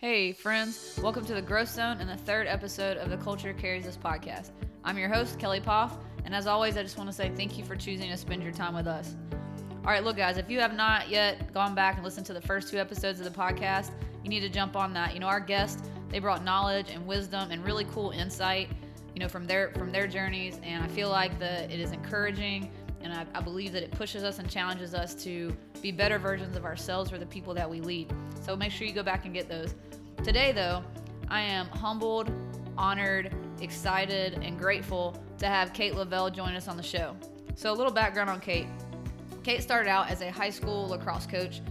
Hey, friends. Welcome to the Growth Zone and the third episode of the Culture Carries Us podcast. I'm your host, Kelly Poff, and as always, I just want to say thank you for choosing to spend your time with us. All right, look, guys, if you have not yet gone back and listened to the first two episodes of the podcast, you need to jump on that. You know, our guests, they brought knowledge and wisdom and really cool insight, you know, from their from their journeys, and I feel like that it is encouraging and I, I, believe that it pushes us and challenges us to be better versions of ourselves for the people that we lead. So make sure you go back and get those. Today, though, I am humbled, honored, excited, and grateful to have Kate Leavell join us on the show. So, a little background on Kate. Kate started out as a high school lacrosse coach.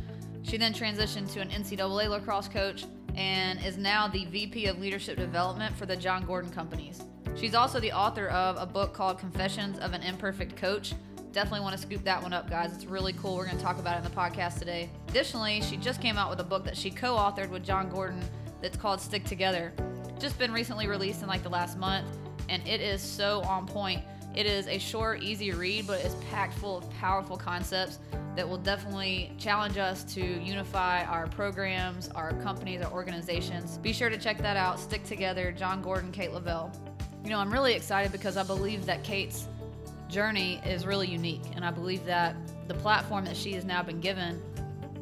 She then transitioned to an NCAA lacrosse coach and is now the VP of Leadership Development for the Jon Gordon Companies. She's also the author of a book called Confessions of an Imperfect Coach. Definitely want to scoop that one up, guys. It's really cool. We're going to talk about it in the podcast today. Additionally, she just came out with a book that she co authored with Jon Gordon that's called Stick Together. Just been recently released in like the last month, and it is so on point. It is a short, easy read, but it's packed full of powerful concepts that will definitely challenge us to unify our programs, our companies, our organizations. Be sure to check that out. Stick Together, Jon Gordon, Kate Leavell. You know, I'm really excited because I believe that Kate's journey is really unique, and I believe that the platform that she has now been given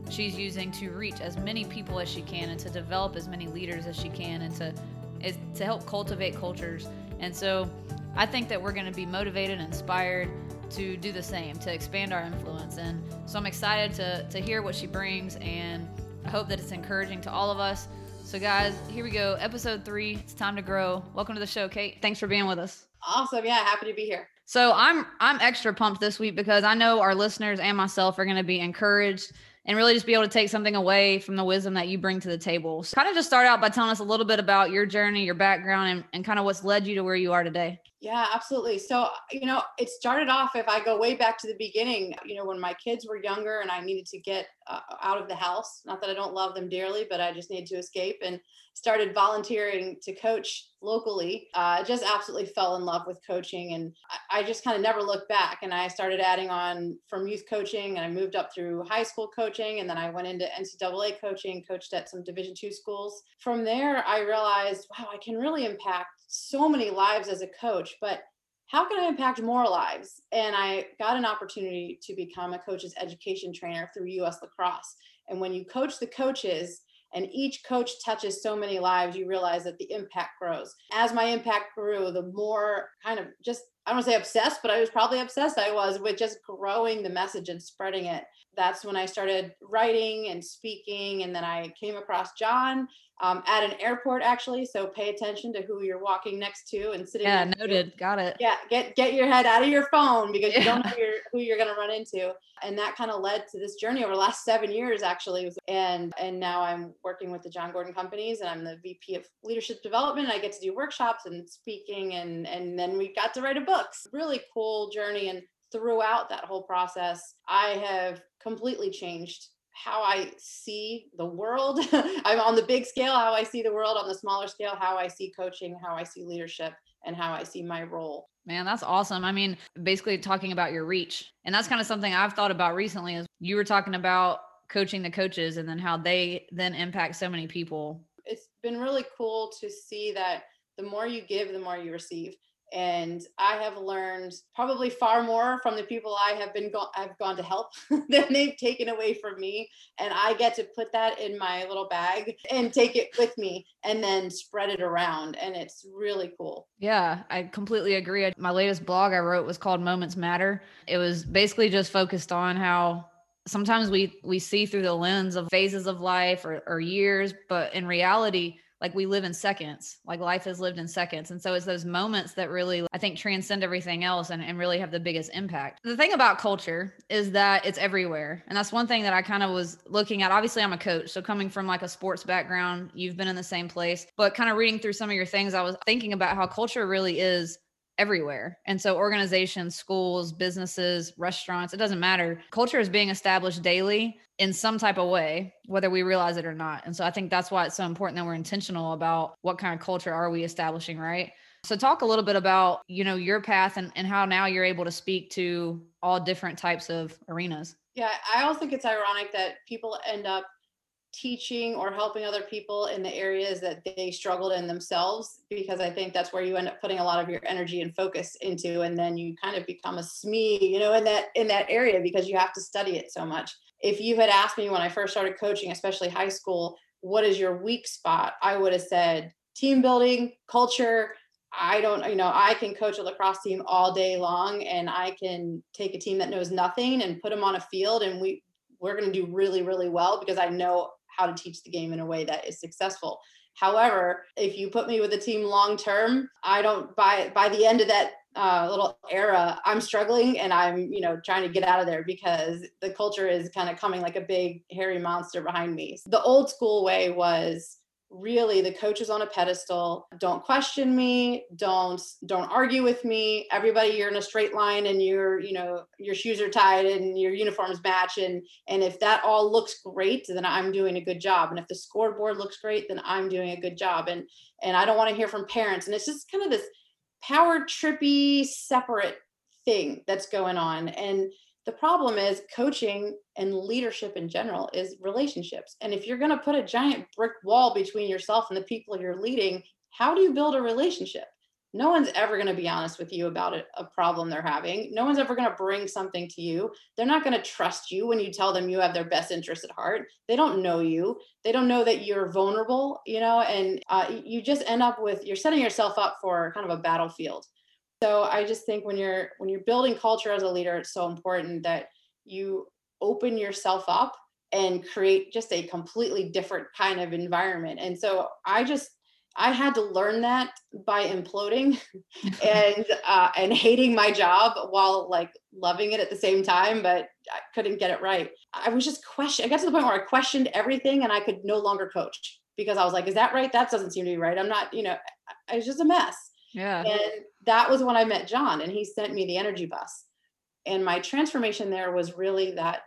she's using to reach as many people as she can and to develop as many leaders as she can and to is to help cultivate cultures. And so I think that we're going to be motivated and inspired to do the same, to expand our influence. And so I'm excited to, to hear what she brings, and I hope that it's encouraging to all of us. So, guys, here we go. Episode three. It's time to grow. Welcome to the show, Kate. Thanks for being with us. Awesome. Yeah, happy to be here. So I'm I'm extra pumped this week because I know our listeners and myself are going to be encouraged and really just be able to take something away from the wisdom that you bring to the table. So kind of just start out by telling us a little bit about your journey, your background, and, and kind of what's led you to where you are today. Yeah, absolutely. So, you know, it started off, if I go way back to the beginning, you know, when my kids were younger and I needed to get uh, out of the house. Not that I don't love them dearly, but I just needed to escape and started volunteering to coach locally. Uh, just absolutely fell in love with coaching. And I, I just kind of never looked back. And I started adding on from youth coaching and I moved up through high school coaching. And then I went into NCAA coaching, coached at some Division two schools. From there, I realized, wow, I can really impact so many lives as a coach, but how can I impact more lives? And I got an opportunity to become a coach's education trainer through US Lacrosse. And when you coach the coaches, and each coach touches so many lives, you realize that the impact grows. As my impact grew, the more kind of just, I don't want to say obsessed, but I was probably obsessed I was with just growing the message and spreading it. That's when I started writing and speaking. And then I came across Jon um, at an airport actually so pay attention to who you're walking next to and sitting yeah noted to. got it yeah get get your head out of your phone because you don't know who you're, who you're going to run into and that kind of led to this journey over the last seven years actually and and now i'm working with the Jon Gordon companies and i'm the vp of leadership development i get to do workshops and speaking and and then we got to write a book really cool journey and throughout that whole process i have completely changed how I see the world. I'm on the big scale, how I see the world, on the smaller scale, how I see coaching, how I see leadership, and how I see my role. Man, that's awesome. I mean, basically talking about your reach. And that's kind of something I've thought about recently is you were talking about coaching the coaches and then how they then impact so many people. It's been really cool to see that the more you give, the more you receive and I have learned probably far more from the people I have been go- I've gone to help than they've taken away from me and I get to put that in my little bag and take it with me and then spread it around and it's really cool. Yeah, I completely agree. My latest blog I wrote was called Moments Matter. It was basically just focused on how sometimes we we see through the lens of phases of life or, or years, but in reality like we live in seconds like life is lived in seconds. And so it's those moments that really i think transcend everything else and, and really have the biggest impact. The thing about culture is that it's everywhere. And that's one thing that i kind of was looking at. Obviously i'm a coach so coming from like a sports background you've been in the same place. But kind of reading through some of your things i was thinking about how culture really is everywhere. And so organizations, schools, businesses, restaurants, it doesn't matter. Culture is being established daily in some type of way, whether we realize it or not. And so I think that's why it's so important that we're intentional about what kind of culture are we establishing, right? So talk a little bit about, you know, your path and, and how now you're able to speak to all different types of arenas. Yeah, I also think it's ironic that people end up teaching or helping other people in the areas that they struggled in themselves because I think that's where you end up putting a lot of your energy and focus into and then you kind of become a SME, you know, in that in that area because you have to study it so much. If you had asked me when I first started coaching, especially high school, what is your weak spot? I would have said team building, culture, I don't, you know, I can coach a lacrosse team all day long and I can take a team that knows nothing and put them on a field and we we're going to do really really well because I know how to teach the game in a way that is successful. However, if you put me with a team long term, I don't by by the end of that uh, little era, I'm struggling and I'm you know trying to get out of there because the culture is kind of coming like a big hairy monster behind me. The old school way was really the coach is on a pedestal. Don't question me. Don't don't argue with me. Everybody you're in a straight line and your you know your shoes are tied and your uniforms match and and if that all looks great then i'm doing a good job. And if the scoreboard looks great then i'm doing a good job. And and i don't want to hear from parents. And it's just kind of this power trippy separate thing that's going on. And the problem is coaching and leadership in general is relationships. And if you're going to put a giant brick wall between yourself and the people you're leading, how do you build a relationship? No one's ever going to be honest with you about a problem they're having. No one's ever going to bring something to you. They're not going to trust you when you tell them you have their best interest at heart. They don't know you. They don't know that you're vulnerable, you know, and uh, you just end up with you're setting yourself up for kind of a battlefield so i just think when you're when you're building culture as a leader it's so important that you open yourself up and create just a completely different kind of environment. And so i just i had to learn that by imploding and uh, and hating my job while like loving it at the same time but i couldn't get it right. I was just question i got to the point where i questioned everything and i could no longer coach because i was like is that right? That doesn't seem to be right. I'm not you know i was just a mess yeah. And that was when I met Jon and he sent me the energy bus. And my transformation there was really that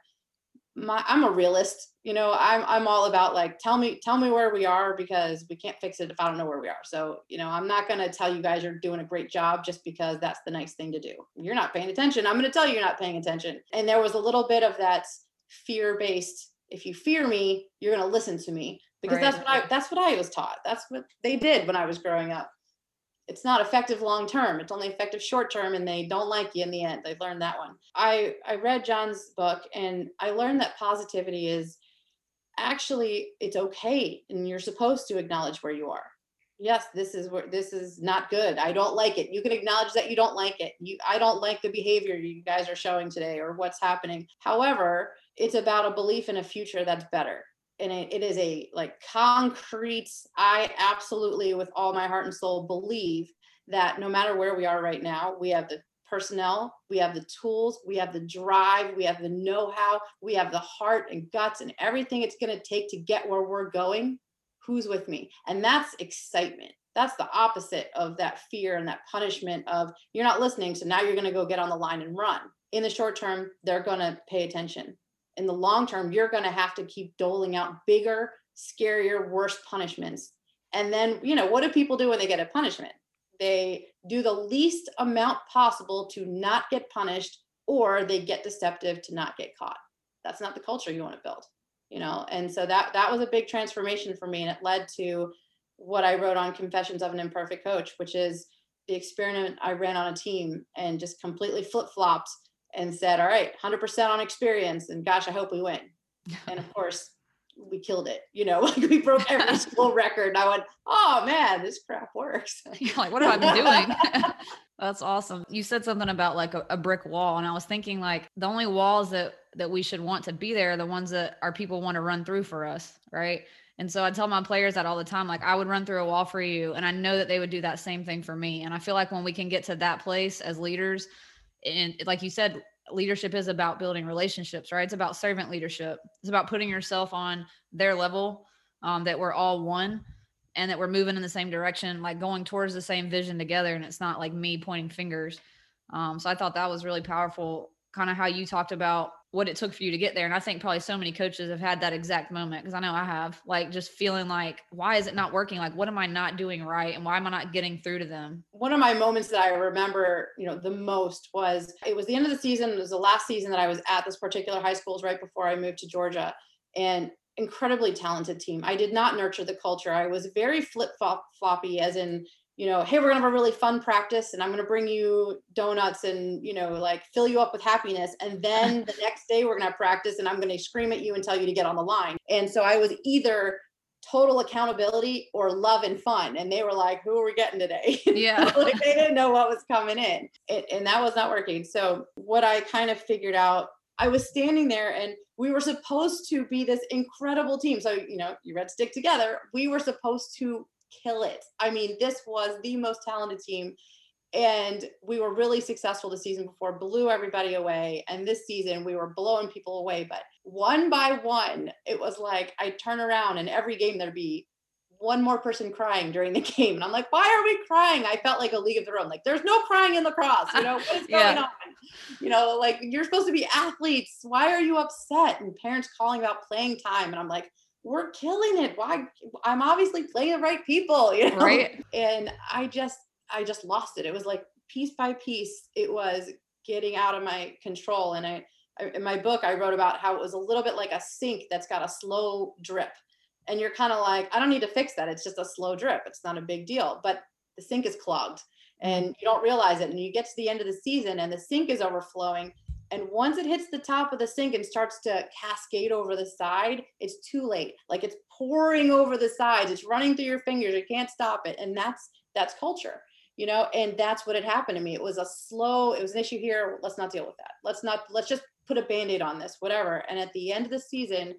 my I'm a realist, you know, I'm I'm all about like tell me tell me where we are because we can't fix it if I don't know where we are. So, you know, I'm not going to tell you guys you're doing a great job just because that's the nice thing to do. You're not paying attention. I'm going to tell you you're not paying attention. And there was a little bit of that fear-based if you fear me, you're going to listen to me because right. that's what I that's what I was taught. That's what they did when I was growing up it's not effective long term it's only effective short term and they don't like you in the end i learned that one. I i read Jon's book and i learned that positivity is actually it's okay and you're supposed to acknowledge where you are. Yes this is where this is not good i don't like it you can acknowledge that you don't like it you i don't like the behavior you guys are showing today or what's happening. However it's about a belief in a future that's better and it, it is a like concrete i absolutely with all my heart and soul believe that no matter where we are right now we have the personnel we have the tools we have the drive we have the know-how we have the heart and guts and everything it's going to take to get where we're going who's with me? And that's excitement. That's the opposite of that fear and that punishment of you're not listening so now you're going to go get on the line and run. In the short term they're going to pay attention in the long term, you're going to have to keep doling out bigger, scarier, worse punishments. And then, you know, what do people do when they get a punishment? They do the least amount possible to not get punished, or they get deceptive to not get caught. That's not the culture you want to build, you know. And so that that was a big transformation for me, and it led to what I wrote on Confessions of an Imperfect Coach, which is the experiment I ran on a team and just completely flip flopped and said, all right, 100% on experience. And gosh, I hope we win. And of course, we killed it. You know, like we broke every school record. And I went, oh man, this crap works. You're like, what have I been doing? That's awesome. You said something about like a, a, brick wall, and I was thinking like the only walls that that we should want to be there are the ones that our people want to run through for us, right? And so I tell my players that all the time, like I would run through a wall for you, and I know that they would do that same thing for me. And I feel like when we can get to that place as leaders, and like you said leadership is about building relationships right? It's about servant leadership. It's about putting yourself on their level um, that we're all one and that we're moving in the same direction like going towards the same vision together and it's not like me pointing fingers. Um, so i thought that was really powerful kind of how you talked about what it took for you to get there. And I think probably so many coaches have had that exact moment because I know I have, like just feeling like, why is it not working? Like, what am I not doing right? And why am I not getting through to them? One of my moments that I remember, you know, the most was it was the end of the season. It was the last season that I was at this particular high school, right before I moved to Georgia. And incredibly talented team. I did not nurture the culture. I was very flip floppy, as in, you know, hey, we're gonna have a really fun practice, and I'm gonna bring you donuts and you know, like fill you up with happiness. And then the next day we're gonna practice, and I'm gonna scream at you and tell you to get on the line. And so I was either total accountability or love and fun. And they were like, who are we getting today? Yeah. like they didn't know what was coming in. It, and that was not working. So what I kind of figured out, I was standing there and we were supposed to be this incredible team. So, you know, you read Stick Together. We were supposed to kill it. I mean, this was the most talented team and we were really successful the season before blew everybody away. And this season we were blowing people away but one by one it was like i turn around and every game there'd be one more person crying during the game. And i'm like why are we crying? I felt like a league of their own like there's no crying in lacrosse you know what is going yeah. on? You know like you're supposed to be athletes. Why are you upset? And parents calling about playing time and i'm like we're killing it why i'm obviously playing the right people you know right and i just I just lost it. It was like piece by piece, it was getting out of my control. And I, in my book, I wrote about how it was a little bit like a sink that's got a slow drip. And you're kind of like, I don't need to fix that. It's just a slow drip. It's not a big deal. But the sink is clogged mm-hmm. and you don't realize it. And you get to the end of the season and the sink is overflowing. And once it hits the top of the sink and starts to cascade over the side, it's too late. Like it's pouring over the sides, it's running through your fingers. You can't stop it. And that's that's culture you know? And that's what had happened to me. It was a slow it was an issue here. Let's not deal with that. Let's not let's just put a band-aid on this whatever. And at the end of the season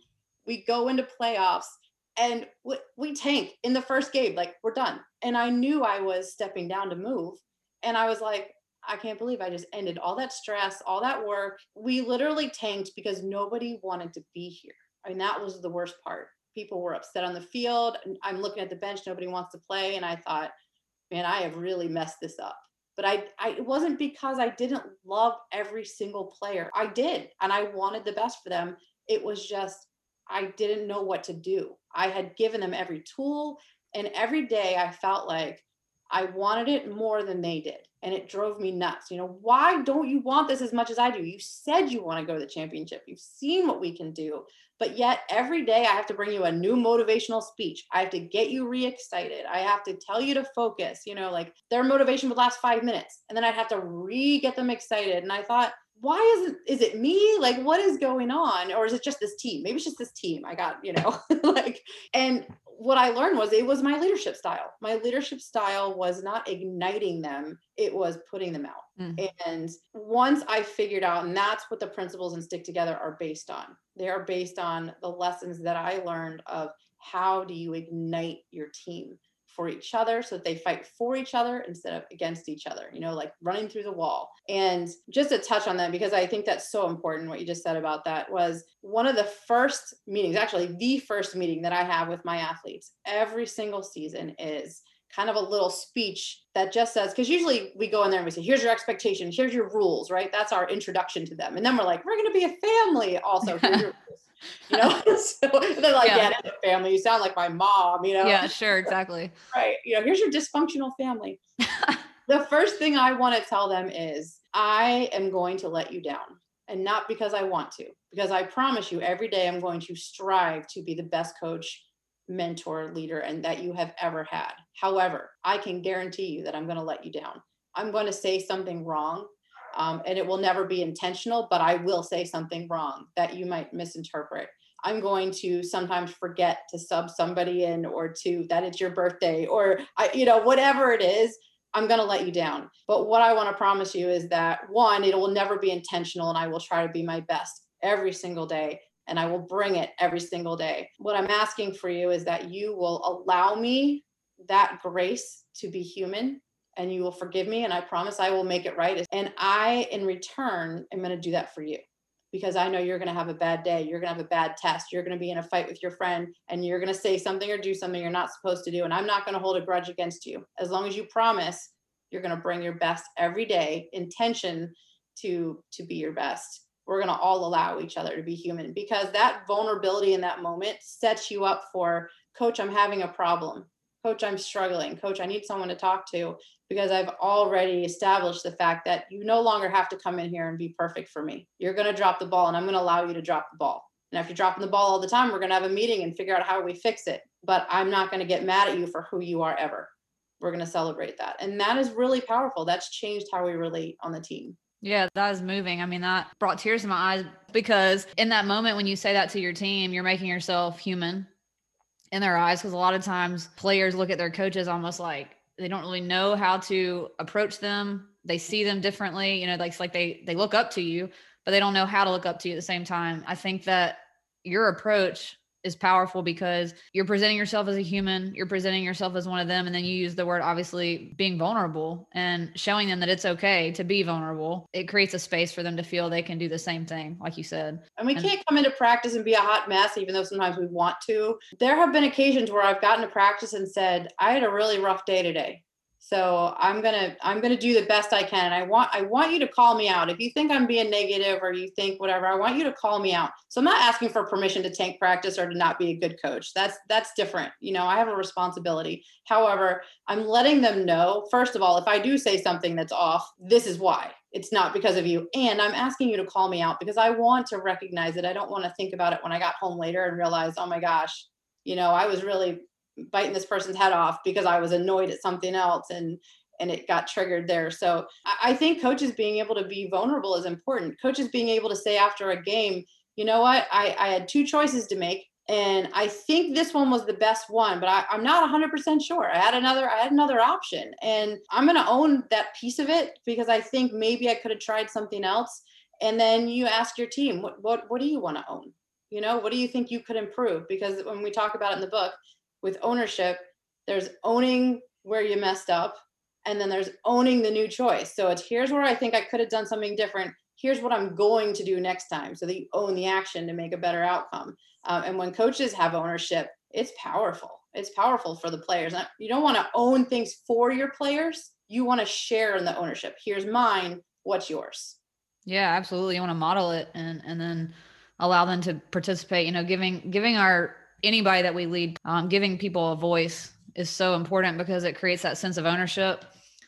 we go into playoffs and we, we tank in the first game. Like we're done. And i knew i was stepping down to move. And i was like i can't believe i just ended all that stress all that work we literally tanked because nobody wanted to be here I mean that was the worst part people were upset on the field i'm looking at the bench nobody wants to play and i thought man, I have really messed this up. But I, I, it wasn't because I didn't love every single player. I did, and I wanted the best for them. It was just I didn't know what to do. I had given them every tool, and every day I felt like I wanted it more than they did. And it drove me nuts. You know, why don't you want this as much as I do? You said you want to go to the championship. You've seen what we can do. But yet every day I have to bring you a new motivational speech. I have to get you re-excited. I have to tell you to focus. You know, like their motivation would last five minutes. And then I'd have to re-get them excited. And I thought, why is it is it me like what is going on or is it just this team maybe it's just this team i got you know like and what I learned was it was my leadership style. My leadership style was not igniting them, it was putting them out. Mm. And once I figured out, and that's what the principles and stick together are based on, they are based on the lessons that I learned of how do you ignite your team for each other so that they fight for each other instead of against each other, you know, like running through the wall. And just to touch on that, because I think that's so important, what you just said about that was one of the first meetings, actually, the first meeting that I have with my athletes every single season is kind of a little speech that just says because usually we go in there and we say here's your expectations here's your rules right that's our introduction to them and then we're like we're going to be a family also you know? So they're like yeah, yeah family. You sound like my mom you know? Yeah sure exactly. Right you know here's your dysfunctional family. The first thing i want to tell them is i am going to let you down and not because i want to because i promise you every day i'm going to strive to be the best coach mentor leader and that you have ever had. However i can guarantee you that i'm going to let you down. I'm going to say something wrong um, and it will never be intentional, but I will say something wrong that you might misinterpret. I'm going to sometimes forget to sub somebody in or to that it's your birthday or I, you know, whatever it is, I'm going to let you down. But what I want to promise you is that one, it will never be intentional and I will try to be my best every single day and I will bring it every single day. What I'm asking for you is that you will allow me that grace to be human and you will forgive me and I promise I will make it right. And I, in return, am going to do that for you because I know you're going to have a bad day. You're going to have a bad test. You're going to be in a fight with your friend and you're going to say something or do something you're not supposed to do. And I'm not going to hold a grudge against you. As long as you promise you're going to bring your best every day, intention to to be your best. We're going to all allow each other to be human because that vulnerability in that moment sets you up for coach I'm having a problem coach i'm struggling coach i need someone to talk to because i've already established the fact that you no longer have to come in here and be perfect for me you're going to drop the ball and i'm going to allow you to drop the ball And if you're dropping the ball all the time, we're going to have a meeting and figure out how we fix it. But I'm not going to get mad at you for who you are ever. We're going to celebrate that. And that is really powerful. That's changed how we relate on the team. Yeah, that is moving. I mean, that brought tears to my eyes because in that moment when you say that to your team, you're making yourself human in their eyes. Because a lot of times players look at their coaches almost like they don't really know how to approach them. They see them differently. You know, like like they they look up to you, but they don't know how to look up to you at the same time. I think that your approach is powerful because you're presenting yourself as a human, you're presenting yourself as one of them, and then you use the word obviously being vulnerable and showing them that it's okay to be vulnerable. It creates a space for them to feel they can do the same thing, like you said. And we and- can't come into practice and be a hot mess, even though sometimes we want to. There have been occasions where I've gotten to practice and said, I had a really rough day today so i'm gonna i'm gonna do the best i can. And i want i want you to call me out. If you think i'm being negative or you think whatever i want you to call me out. So i'm not asking for permission to tank practice or to not be a good coach. That's that's different. You know i have a responsibility. However i'm letting them know first of all if i do say something that's off this is why. It's not because of you. And i'm asking you to call me out because i want to recognize it. I don't want to think about it when i got home later and realize oh my gosh you know i was really biting this person's head off because I was annoyed at something else and and it got triggered there. So I think coaches being able to be vulnerable is important. Coaches being able to say after a game, you know what, I, I had two choices to make. And I think this one was the best one, but I, I'm not 100% sure. I had another, I had another option, and I'm going to own that piece of it because I think maybe I could have tried something else. And then you ask your team, what, what, what do you want to own? You know, what do you think you could improve? Because when we talk about it in the book, with ownership, there's owning where you messed up, and then there's owning the new choice. So it's here's where I think I could have done something different. Here's what I'm going to do next time, so that you own the action to make a better outcome. Um, and when coaches have ownership, it's powerful. It's powerful for the players. You don't want to own things for your players. You want to share in the ownership. Here's mine. What's yours? Yeah, absolutely. You want to model it and and then allow them to participate. You know, giving giving our anybody that we lead, um, giving people a voice is so important because it creates that sense of ownership.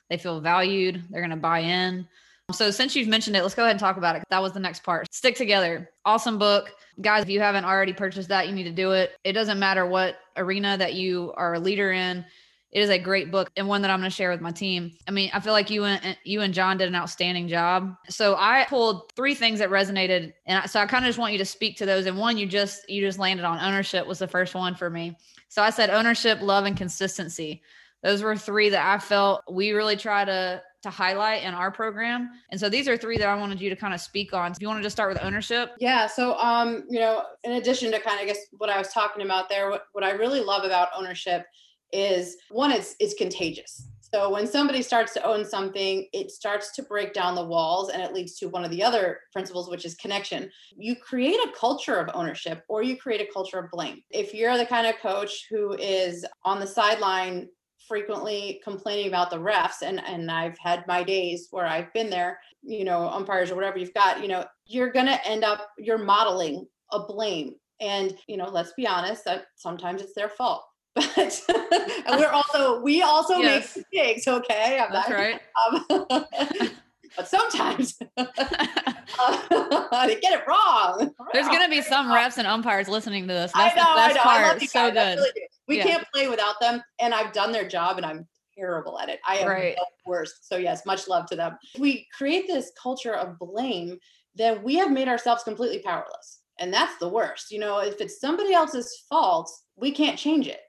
They feel valued, they're going to buy in. So, since you've mentioned it, let's go ahead and talk about it. That was the next part. Stick together. Awesome book. Guys, if you haven't already purchased that, you need to do it. It doesn't matter what arena that you are a leader in. It is a great book and one that I'm going to share with my team. I mean, I feel like you and you and Jon did an outstanding job. So I pulled three things that resonated, and so I kind of just want you to speak to those. And one you just you just landed on ownership was the first one for me. So I said ownership, love, and consistency. Those were three that I felt we really try to to highlight in our program. And so these are three that I wanted you to kind of speak on. If you want to just start with ownership. Yeah. So, um, you know, in addition to kind of, I guess, what I was talking about there, what, what I really love about ownership is one, it's it's contagious. So when somebody starts to own something, it starts to break down the walls and it leads to one of the other principles, which is connection. You create a culture of ownership or you create a culture of blame. If you're the kind of coach who is on the sideline frequently complaining about the refs and and I've had my days where I've been there, you know, umpires or whatever you've got, you know, you're going to end up you're modeling a blame. And, you know, let's be honest, that sometimes it's their fault but and we're also we also yes. make mistakes okay? I'm that's not, right. um, but sometimes. Uh, they get it wrong. There's gonna be some refs and umpires listening to this. That's I know, the best I know. part. I so good. really we yeah. can't play without them and i've done their job and i'm terrible at it. I am right. the worst. So yes much love to them. If we create this culture of blame then we have made ourselves completely powerless and that's the worst. You know if it's somebody else's fault we can't change it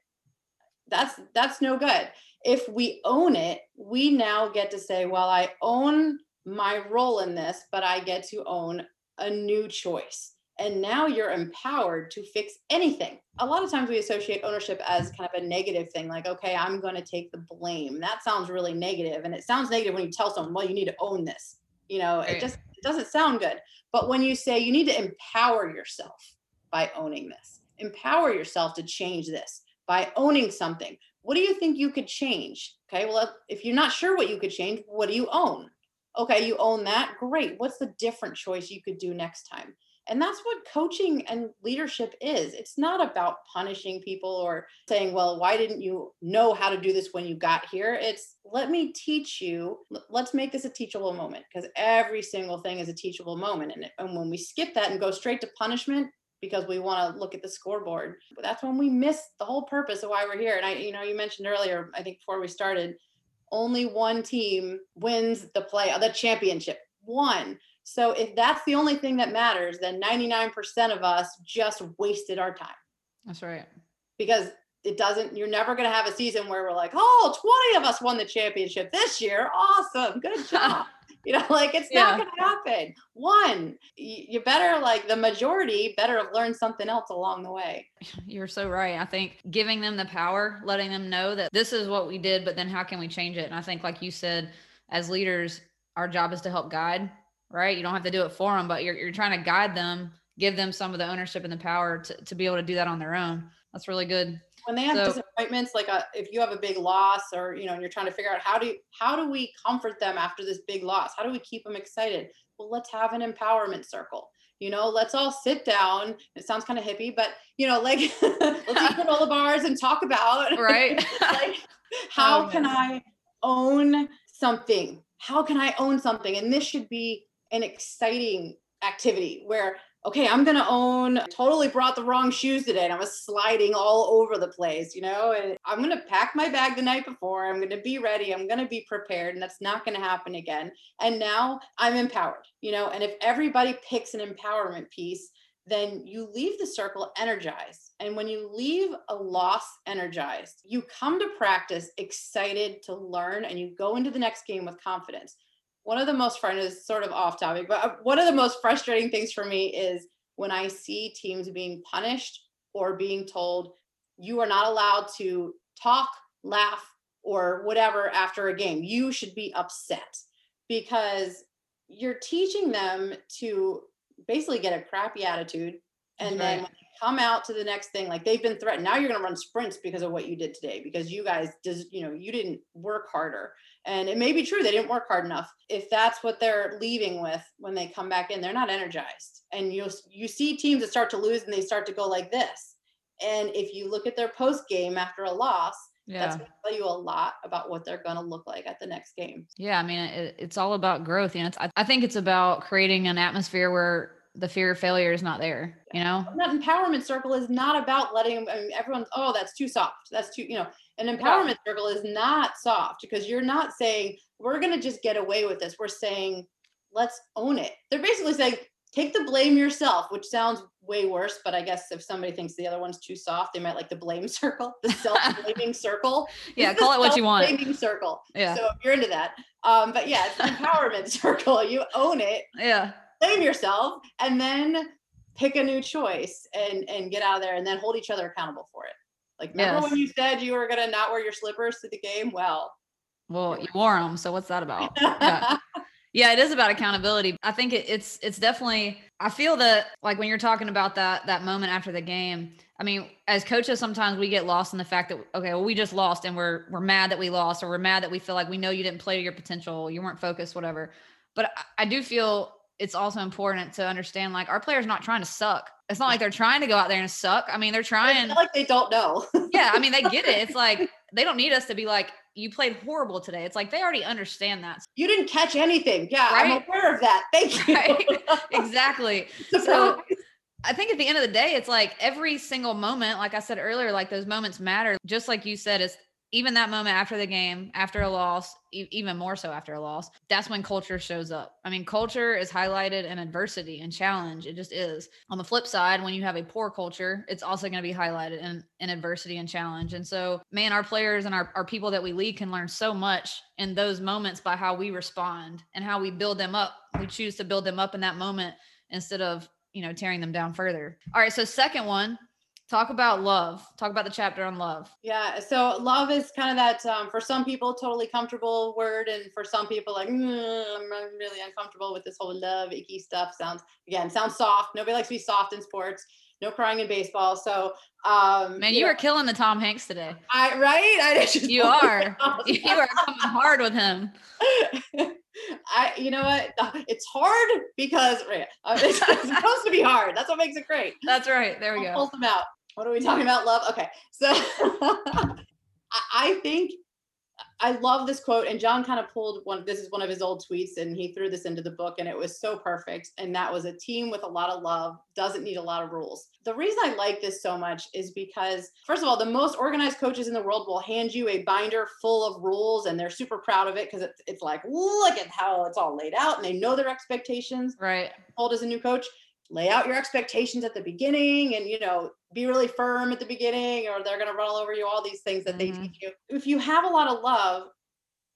that's that's no good. If we own it we now get to say well i own my role in this but i get to own a new choice. And now you're empowered to fix anything. A lot of times we associate ownership as kind of a negative thing like okay i'm going to take the blame. That sounds really negative and it sounds negative when you tell someone well you need to own this. You know right. it just it doesn't sound good. But when you say you need to empower yourself by owning this empower yourself to change this by owning something. What do you think you could change? Okay, well, if you're not sure what you could change, what do you own? Okay, you own that. Great. What's the different choice you could do next time? And that's what coaching and leadership is. It's not about punishing people or saying, well, why didn't you know how to do this when you got here? It's let me teach you. Let's make this a teachable moment because every single thing is a teachable moment. And, and when we skip that and go straight to punishment, because we want to look at the scoreboard. But that's when we miss the whole purpose of why we're here. And I, you know, you mentioned earlier, I think before we started, only one team wins the play, uh, the championship. One. So if that's the only thing that matters, then 99% of us just wasted our time. That's right. Because it doesn't, you're never going to have a season where we're like, oh, 20 of us won the championship this year. Awesome. Good job. you know, like it's not going to happen. One, you better, like the majority, better have learned something else along the way. You're so right. I think giving them the power, letting them know that this is what we did, but then how can we change it? And I think, like you said, as leaders, our job is to help guide right? You don't have to do it for them, but you're, you're trying to guide them, give them some of the ownership and the power to, to be able to do that on their own. That's really good. When they have so, disappointments, like a, uh, if you have a big loss or, you know, and you're trying to figure out how do, how do we comfort them after this big loss? How do we keep them excited? Well, let's have an empowerment circle. You know let's all sit down. It sounds kind of hippie but you know like let's eat granola bars and talk about right. like how oh, can i own something? How can i own something? And this should be an exciting activity where okay i'm gonna own totally brought the wrong shoes today and i was sliding all over the place you know and i'm gonna pack my bag the night before i'm gonna be ready i'm gonna be prepared and that's not gonna happen again and now i'm empowered you know and if everybody picks an empowerment piece then you leave the circle energized. And when you leave a loss energized, you come to practice excited to learn and you go into the next game with confidence one of the most fun is sort of off topic, but uh, one of the most frustrating things for me is when I see teams being punished or being told you are not allowed to talk, laugh, or whatever after a game. You should be upset because you're teaching them to basically get a crappy attitude and right. then come out to the next thing like they've been threatened now you're going to run sprints because of what you did today because you guys does you know you didn't work harder. And it may be true they didn't work hard enough. If that's what they're leaving with when they come back in they're not energized. And you you see teams that start to lose and they start to go like this. And if you look at their post game after a loss yeah. that's going to tell you a lot about what they're going to look like at the next game. Yeah i mean it, it's all about growth you know I, I think it's about creating an atmosphere where the fear of failure is not there you know? That empowerment circle is not about letting I mean, everyone oh that's too soft that's too you know an empowerment yeah. circle is not soft because you're not saying we're going to just get away with this we're saying let's own it. They're basically saying take the blame yourself which sounds way worse but i guess if somebody thinks the other one's too soft they might like the blame circle the self-blaming circle. Yeah call it what you want. Blaming circle. Yeah. So if you're into that. Um but yeah it's an empowerment circle you own it. Yeah blame yourself and then pick a new choice and and get out of there and then hold each other accountable for it. Like remember yes. when you said you were gonna not wear your slippers to the game? Well well you wore them so what's that about? Yeah. yeah it is about accountability. I think it, it's it's definitely i feel that like when you're talking about that that moment after the game i mean as coaches sometimes we get lost in the fact that okay well we just lost and we're we're mad that we lost or we're mad that we feel like we know you didn't play to your potential you weren't focused whatever. But I, I do feel it's also important to understand like our players not trying to suck. It's not like they're trying to go out there and suck. I mean, they're trying like they don't know. yeah, I mean, they get it. It's like they don't need us to be like you played horrible today. It's like they already understand that. You didn't catch anything. Yeah, right? I'm aware of that. Thank you. Right? Exactly. so I think at the end of the day, it's like every single moment, like I said earlier, like those moments matter. Just like you said, it's even that moment after the game, after a loss, e- even more so after a loss, that's when culture shows up. I mean, culture is highlighted in adversity and challenge. It just is. On the flip side, when you have a poor culture, it's also going to be highlighted in, in adversity and challenge. And so, man, our players and our, our people that we lead can learn so much in those moments by how we respond and how we build them up. We choose to build them up in that moment instead of, you know, tearing them down further. All right. So, second one, talk about love. Talk about the chapter on love. Yeah so love is kind of that um, for some people totally comfortable word and for some people like mm, i'm really uncomfortable with this whole love icky stuff sounds again sounds soft. Nobody likes to be soft in sports no crying in baseball so um man you, you know, were killing the tom hanks today i right i just you are you are coming hard with him I, you know what? It's hard because uh, it's, it's, supposed to be hard. That's what makes it great. That's right. There we go. Pull them out. What are we talking about? Love. Okay, so I think I love this quote, and Jon kind of pulled one. This is one of his old tweets, and he threw this into the book, and it was so perfect. And that was a team with a lot of love doesn't need a lot of rules. The reason I like this so much is because, first of all, the most organized coaches in the world will hand you a binder full of rules, and they're super proud of it because it's, it's like, look at how it's all laid out, and they know their expectations. Right. Told as a new coach, lay out your expectations at the beginning and you know be really firm at the beginning or they're going to run all over you all these things that mm-hmm. they teach you if you have a lot of love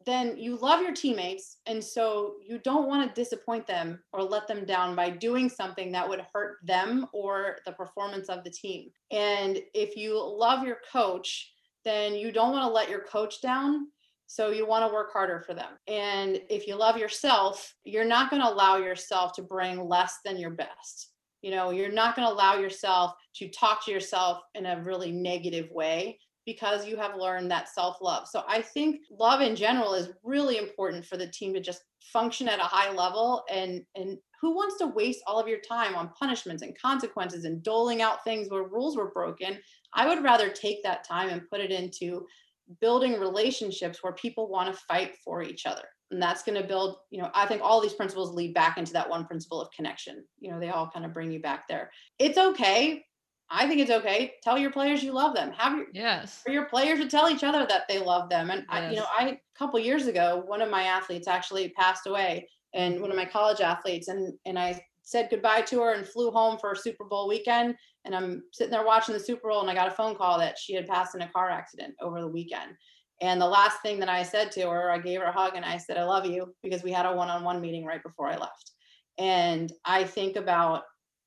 then you love your teammates and so you don't want to disappoint them or let them down by doing something that would hurt them or the performance of the team and if you love your coach then you don't want to let your coach down so you want to work harder for them. And if you love yourself, you're not going to allow yourself to bring less than your best. You know, you're not going to allow yourself to talk to yourself in a really negative way because you have learned that self love. So I think love in general is really important for the team to just function at a high level and and who wants to waste all of your time on punishments and consequences and doling out things where rules were broken? I would rather take that time and put it into building relationships where people want to fight for each other. And that's going to build you know i think all these principles lead back into that one principle of connection. You know they all kind of bring you back there. It's okay. I think it's okay. Tell your players you love them. Have your yes. for your players to tell each other that they love them. And yes. I, you know i a couple years ago one of my athletes actually passed away and one of my college athletes and and i said goodbye to her and flew home for super bowl weekend and I'm sitting there watching the Super Bowl and I got a phone call that she had passed in a car accident over the weekend. And the last thing that I said to her, I gave her a hug and I said, I love you because we had a one on one meeting right before I left. And I think about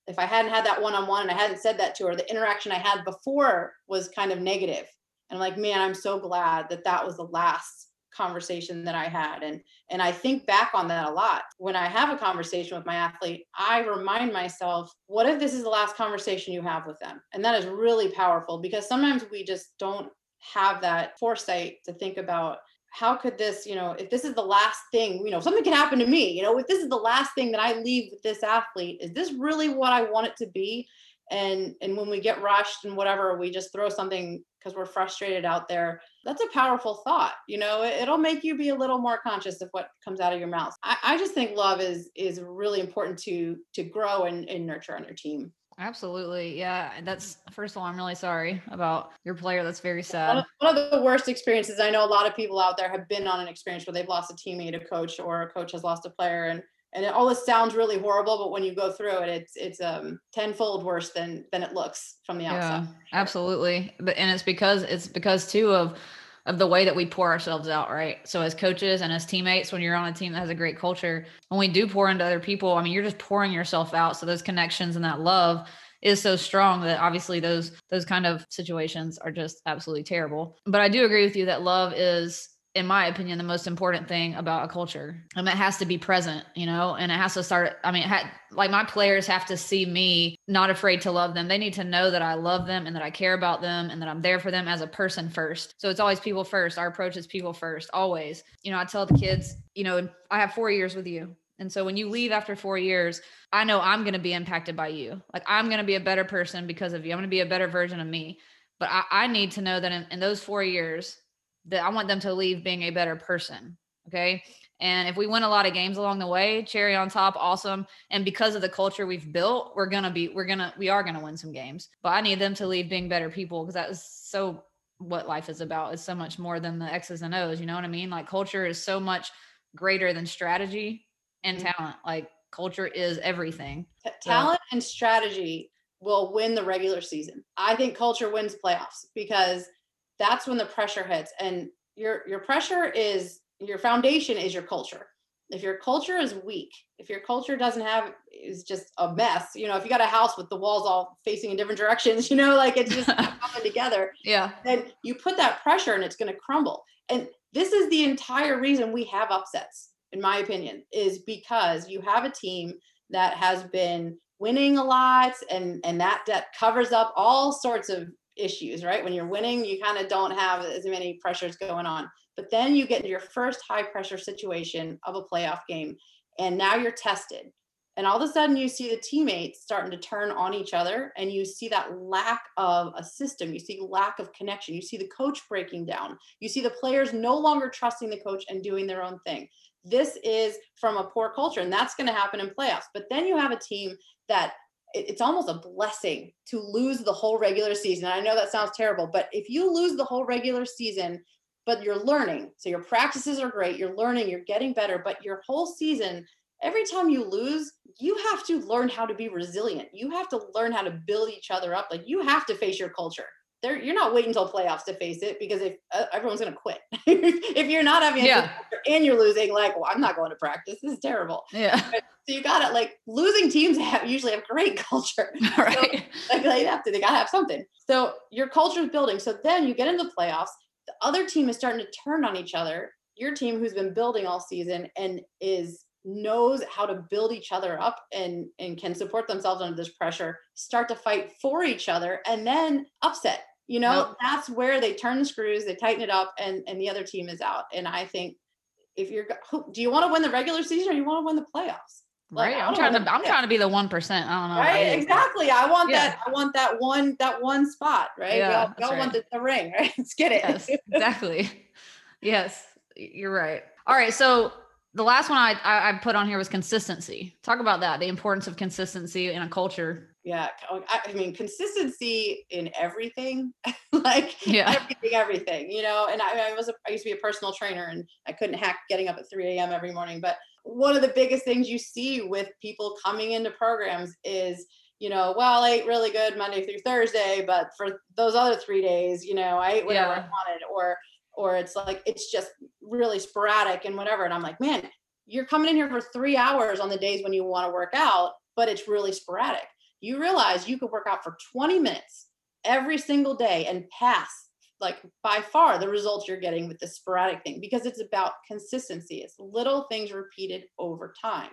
if I hadn't had that one on one and I hadn't said that to her, the interaction I had before was kind of negative. And I'm like, man, I'm so glad that that was the last conversation that I had. And and I think back on that a lot. When I have a conversation with my athlete, I remind myself, what if this is the last conversation you have with them? And that is really powerful because sometimes we just don't have that foresight to think about how could this, you know, if this is the last thing, you know, something can happen to me, you know, if this is the last thing that I leave with this athlete, is this really what I want it to be? and and when we get rushed and whatever we just throw something because we're frustrated out there that's a powerful thought you know it, will make you be a little more conscious of what comes out of your mouth I, I just think love is is really important to to grow and, and nurture on your team Absolutely. Yeah. That's first of all, I'm really sorry about your player. That's very sad. One of, one of, the worst experiences. I know a lot of people out there have been on an experience where they've lost a teammate, a coach, or a coach has lost a player. And and it, all this sounds really horrible but when you go through it it's it's um tenfold worse than than it looks from the outside. yeah absolutely. But and it's because it's because too of of the way that we pour ourselves out right? So as coaches and as teammates when you're on a team that has a great culture when we do pour into other people i mean you're just pouring yourself out. So those connections and that love is so strong that obviously those those kind of situations are just absolutely terrible. But i do agree with you that love is in my opinion, the most important thing about a culture. And it has to be present, you know, and it has to start. I mean, ha- like my players have to see me not afraid to love them. They need to know that I love them and that I care about them and that I'm there for them as a person first. So it's always people first. Our approach is people first, always. You know, I tell the kids, you know, I have four years with you. And so when you leave after four years, I know I'm going to be impacted by you. Like I'm going to be a better person because of you. I'm going to be a better version of me. But I, I need to know that in, in those four years, that I want them to leave being a better person. Okay. And if we win a lot of games along the way, cherry on top, awesome. And because of the culture we've built, we're gonna be, we're gonna, we are gonna win some games. But I need them to leave being better people because that is so what life is about. It's so much more than the X's and O's. You know what I mean? Like culture is so much greater than strategy and mm-hmm. talent. Like culture is everything. Talent so. and strategy will win the regular season. I think culture wins playoffs because that's when the pressure hits. And your your pressure is your foundation is your culture. If your culture is weak if your culture doesn't have is just a mess you know if you got a house with the walls all facing in different directions you know like it's just coming together yeah. then you put that pressure and it's going to crumble. And this is the entire reason we have upsets in my opinion is because you have a team that has been winning a lot and and that that covers up all sorts of issues, right? When you're winning, you kind of don't have as many pressures going on. But then you get into your first high pressure situation of a playoff game, and now you're tested. And all of a sudden, you see the teammates starting to turn on each other, and you see that lack of a system. You see lack of connection. You see the coach breaking down. You see the players no longer trusting the coach and doing their own thing. This is from a poor culture, and that's going to happen in playoffs. But then you have a team that it's almost a blessing to lose the whole regular season. I know that sounds terrible, but if you lose the whole regular season, but you're learning, so your practices are great, you're learning, you're getting better, but your whole season, every time you lose, you have to learn how to be resilient. You have to learn how to build each other up. Like you have to face your culture. There, you're not waiting until playoffs to face it because if uh, everyone's going to quit, if you're not having yeah. and you're losing, like, well, I'm not going to practice. This is terrible. Yeah. So you got it. Like losing teams have usually have great culture. Right. So, like they have to, they got to have something. So your culture is building. So then you get into the playoffs. The other team is starting to turn on each other. Your team, who's been building all season and is knows how to build each other up and and can support themselves under this pressure start to fight for each other and then upset you know that's where they turn the screws they tighten it up and and the other team is out and i think if you're do you want to win the regular season or you want to win the playoffs like, right. I'm trying to I'm trying to be the one percent. I don't know. Right. Exactly. I want yeah. that. I want that one that one spot. Right. Yeah, we all, we all right. want the, the, ring. Right. Let's get it. Yes, exactly. yes. You're right. All right. So the last one I, I put on here was consistency. Talk about that. The importance of consistency in a culture. Yeah. Oh, I mean, consistency in everything, like yeah. everything, everything, you know, and I, I was, a, I used to be a personal trainer and I couldn't hack getting up at 3 a.m. every morning, but one of the biggest things you see with people coming into programs is you know, well, I ate really good Monday through Thursday, but for those other three days, you know, I ate whatever yeah. I wanted, or or it's like it's just really sporadic and whatever. And I'm like, man, you're coming in here for three hours on the days when you want to work out, but it's really sporadic. You realize you could work out for 20 minutes every single day and pass like by far the results you're getting with the sporadic thing because it's about consistency. It's little things repeated over time.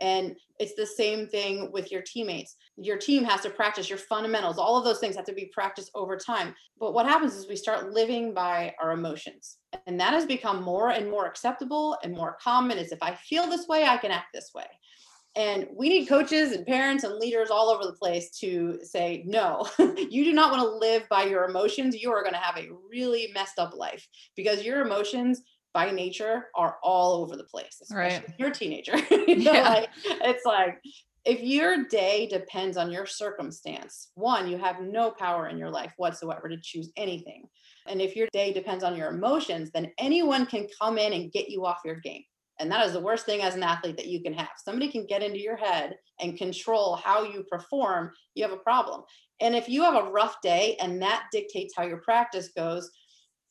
And it's the same thing with your teammates. Your team has to practice your fundamentals. All of those things have to be practiced over time. But what happens is we start living by our emotions. And that has become more and more acceptable and more common is if i feel this way i can act this way and we need coaches and parents and leaders all over the place to say, no, you do not want to live by your emotions. You are going to have a really messed up life because your emotions by nature are all over the place, especially right. if you're a teenager. you know, yeah. like, it's like if your day depends on your circumstance, one, you have no power in your life whatsoever to choose anything. And if your day depends on your emotions, then anyone can come in and get you off your game. And that is the worst thing as an athlete that you can have. Somebody can get into your head and control how you perform, you have a problem. And if you have a rough day and that dictates how your practice goes,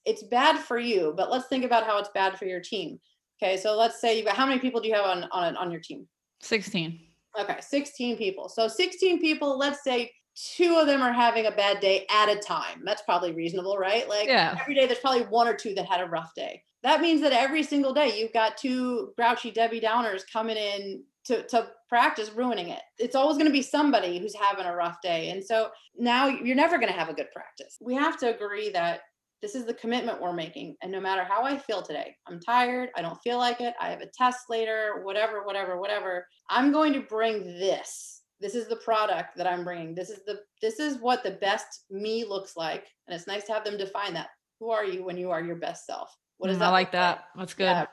it's bad for you. But let's think about how it's bad for your team. Okay, so let's say you've got how many people do you have on on, on your team? 16. Okay, 16 people. So 16 people, let's say two of them are having a bad day at a time. That's probably reasonable, right? Like yeah. every day there's probably one or two that had a rough day that means that every single day you've got two grouchy Debbie Downers coming in to, to practice ruining it. It's always going to be somebody who's having a rough day. And so now you're never going to have a good practice. We have to agree that this is the commitment we're making. And no matter how I feel today, I'm tired, I don't feel like it, I have a test later, whatever, whatever, whatever, I'm going to bring this. This is the product that I'm bringing. This is the this is what the best me looks like. And it's nice to have them define that. Who are you when you are your best self? What is mm, that? I like that. That's good. Yeah.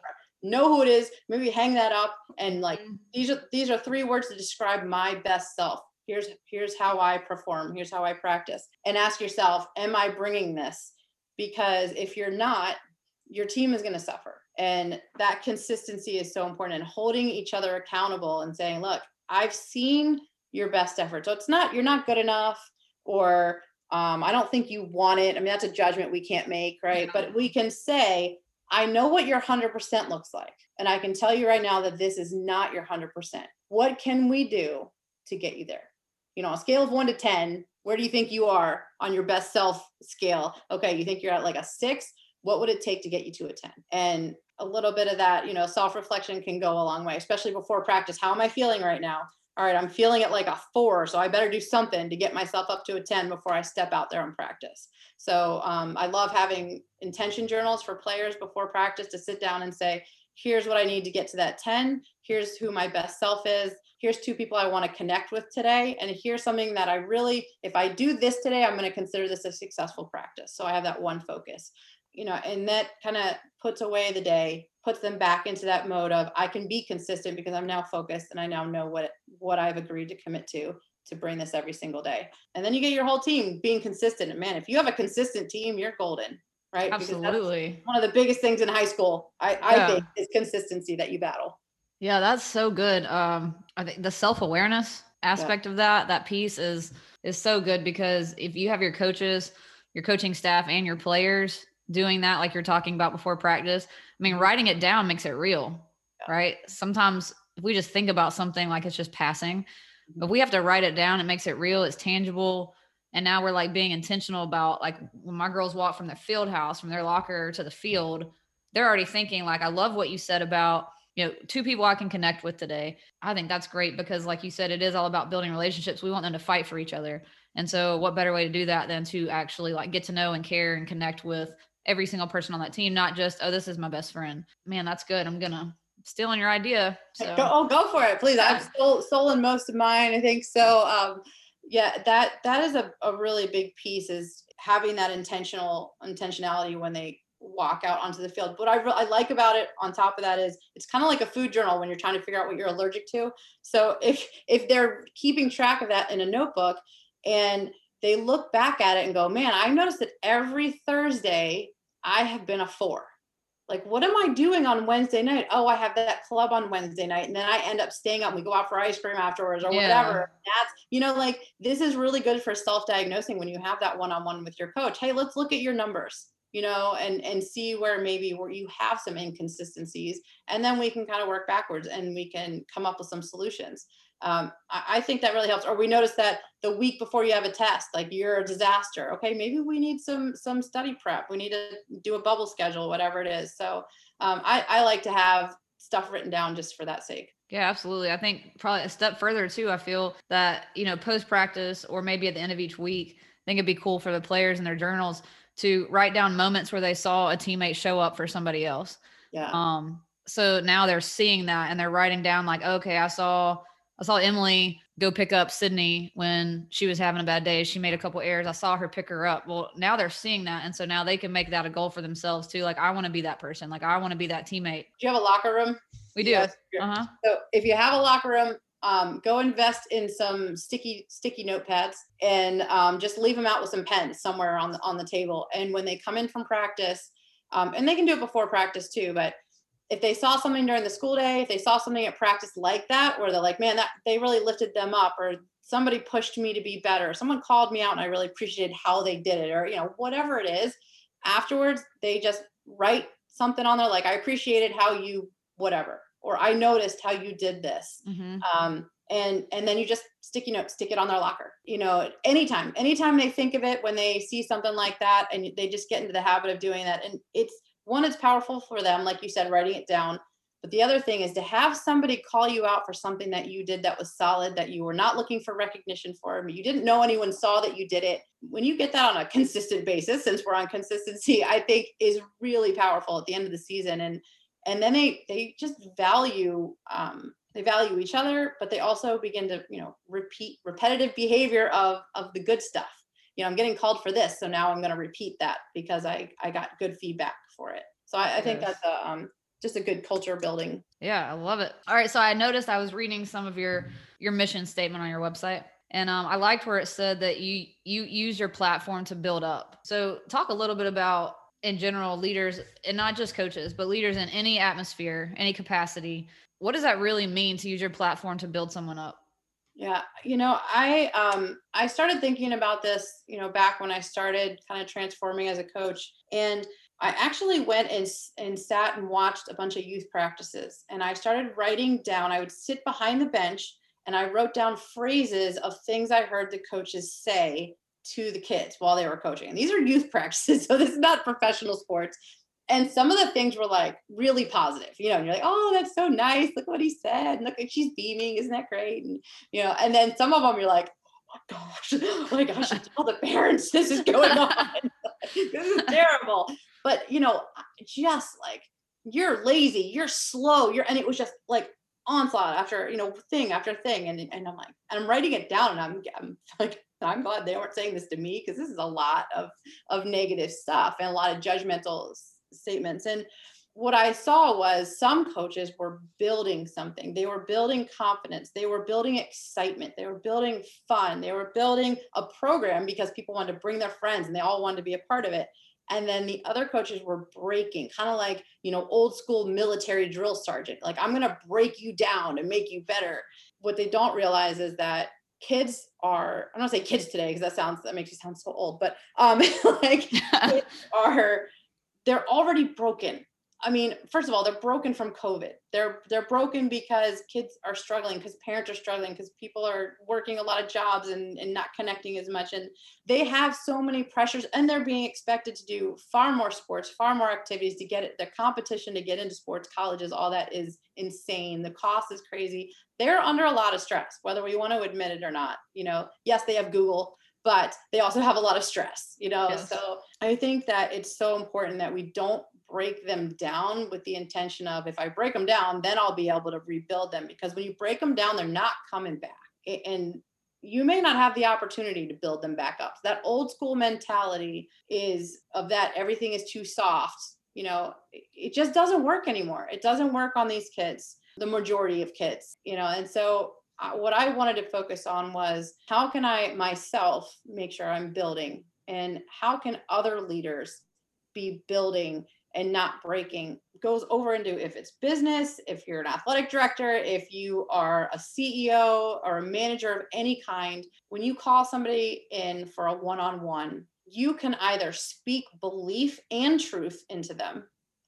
Know who it is. Maybe hang that up and like mm. these are these are three words to describe my best self. Here's here's how I perform. Here's how I practice. And ask yourself, am I bringing this? Because if you're not, your team is going to suffer. And that consistency is so important and holding each other accountable and saying, look, I've seen your best effort. So it's not you're not good enough or um, I don't think you want it. I mean, that's a judgment we can't make, right? But we can say, I know what your 100% looks like. And I can tell you right now that this is not your 100%. What can we do to get you there? You know, a scale of one to 10, where do you think you are on your best self scale? Okay, you think you're at like a six. What would it take to get you to a 10? And a little bit of that, you know, self reflection can go a long way, especially before practice. How am I feeling right now? All right, I'm feeling it like a four, so I better do something to get myself up to a 10 before I step out there and practice. So um, I love having intention journals for players before practice to sit down and say, here's what I need to get to that 10. Here's who my best self is. Here's two people I want to connect with today. And here's something that I really, if I do this today, I'm going to consider this a successful practice. So I have that one focus, you know, and that kind of puts away the day, puts them back into that mode of I can be consistent because I'm now focused and I now know what what I've agreed to commit to to bring this every single day. And then you get your whole team being consistent. And man, if you have a consistent team, you're golden right? Absolutely. One of the biggest things in high school, I, I yeah. think, is consistency that you battle. Yeah, that's so good. Um, I think the self awareness aspect yeah. of that, that piece is is so good because if you have your coaches, your coaching staff, and your players doing that, like you're talking about before practice, I mean, mm-hmm. writing it down makes it real, yeah. right? Sometimes if we just think about something like it's just passing, but mm-hmm. we have to write it down. It makes it real. It's tangible and now we're like being intentional about like when my girls walk from their field house from their locker to the field they're already thinking like i love what you said about you know two people i can connect with today i think that's great because like you said it is all about building relationships we want them to fight for each other and so what better way to do that than to actually like get to know and care and connect with every single person on that team not just oh this is my best friend. Man that's good. I'm gonna stealing your idea so. go, oh go for it please. I've stole, stolen most of mine i think so um yeah that that is a, a really big piece is having that intentional intentionality when they walk out onto the field. What I, I like about it on top of that is it's kind of like a food journal when you're trying to figure out what you're allergic to. So if if they're keeping track of that in a notebook and they look back at it and go man i noticed that every thursday i have been a four. Like what am i doing on wednesday night? Oh i have that club on wednesday night and then i end up staying up and we go out for ice cream afterwards or yeah. whatever. That's you know like this is really good for self-diagnosing when you have that one-on-one with your coach. Hey let's look at your numbers you know and and see where maybe where you have some inconsistencies and then we can kind of work backwards and we can come up with some solutions um, I, I, think that really helps. Or we notice that the week before you have a test, like you're a disaster. Okay, maybe we need some some study prep. We need to do a bubble schedule, whatever it is. So um, I, I like to have stuff written down just for that sake. Yeah, absolutely. I think probably a step further too. I feel that you know post practice or maybe at the end of each week, I think it'd be cool for the players in their journals to write down moments where they saw a teammate show up for somebody else. Yeah. Um. So now they're seeing that and they're writing down like, okay, I saw I saw Emily go pick up Sydney when she was having a bad day. She made a couple errors. I saw her pick her up. Well, now they're seeing that. And so now they can make that a goal for themselves too. Like, I want to be that person. Like, I want to be that teammate. Do you have a locker room? We do. Yes. Uh-huh. So if you have a locker room, um, go invest in some sticky sticky notepads and um, just leave them out with some pens somewhere on the on the table. And when they come in from practice, um, and they can do it before practice too, but if they saw something during the school day, if they saw something at practice like that, where they're like, man, that they really lifted them up, or somebody pushed me to be better, someone called me out and I really appreciated how they did it, or you know, whatever it is, afterwards they just write something on there like, I appreciated how you whatever, or I noticed how you did this. Mm-hmm. Um, and and then you just sticky note stick it on their locker you know anytime anytime they think of it when they see something like that and they just get into the habit of doing that and it's one, it's powerful for them, like you said, writing it down. But the other thing is to have somebody call you out for something that you did that was solid, that you were not looking for recognition for. You didn't know anyone saw that you did it. When you get that on a consistent basis, since we're on consistency, I think is really powerful at the end of the season. And and then they they just value um, they value each other, but they also begin to you know repeat repetitive behavior of of the good stuff. You know, I'm getting called for this, so now I'm going to repeat that because I I got good feedback for it. So I, I think that's a, um, just a good culture building. Yeah, I love it. All right, so I noticed I was reading some of your your mission statement on your website, and um, I liked where it said that you you use your platform to build up. So talk a little bit about in general leaders and not just coaches, but leaders in any atmosphere, any capacity. What does that really mean to use your platform to build someone up? Yeah, you know, I um I started thinking about this, you know, back when I started kind of transforming as a coach and I actually went and, and sat and watched a bunch of youth practices and I started writing down. I would sit behind the bench and I wrote down phrases of things I heard the coaches say to the kids while they were coaching. And these are youth practices, so this is not professional sports. And some of the things were like really positive, you know, and you're like, oh, that's so nice. Look what he said. Look, she's beaming. Isn't that great? And, you know, and then some of them you're like, oh my gosh, oh my gosh, tell the parents this is going on. this is terrible but you know just like you're lazy, you're slow, you're and it was just like onslaught after you know thing after thing and, and i'm like and i'm writing it down and i'm, I'm like i'm glad they weren't saying this to me because this is a lot of of negative stuff and a lot of judgmental statements and what i saw was some coaches were building something they were building confidence they were building excitement they were building fun they were building a program because people wanted to bring their friends and they all wanted to be a part of it and then the other coaches were breaking kind of like you know old school military drill sergeant like i'm going to break you down and make you better. What they don't realize is that kids are i don't say kids today because that sounds that makes you sound so old but um like kids are they're already broken I mean, first of all, they're broken from COVID. They're they're broken because kids are struggling, because parents are struggling, because people are working a lot of jobs and, and not connecting as much. And they have so many pressures and they're being expected to do far more sports, far more activities to get it. The competition to get into sports, colleges, all that is insane. The cost is crazy. They're under a lot of stress, whether we want to admit it or not. You know, yes, they have Google, but they also have a lot of stress, you know. Yes. So I think that it's so important that we don't break them down with the intention of if I break them down, then I'll be able to rebuild them. Because when you break them down, they're not coming back. And you may not have the opportunity to build them back up. That old school mentality is of that everything is too soft. You know, it just doesn't work anymore. It doesn't work on these kids, the majority of kids, you know. And so, uh, what I wanted to focus on was how can I myself make sure I'm building and how can other leaders be building and not breaking goes over into if it's business, if you're an athletic director, if you are a CEO or a manager of any kind, when you call somebody in for a one on one, you can either speak belief and truth into them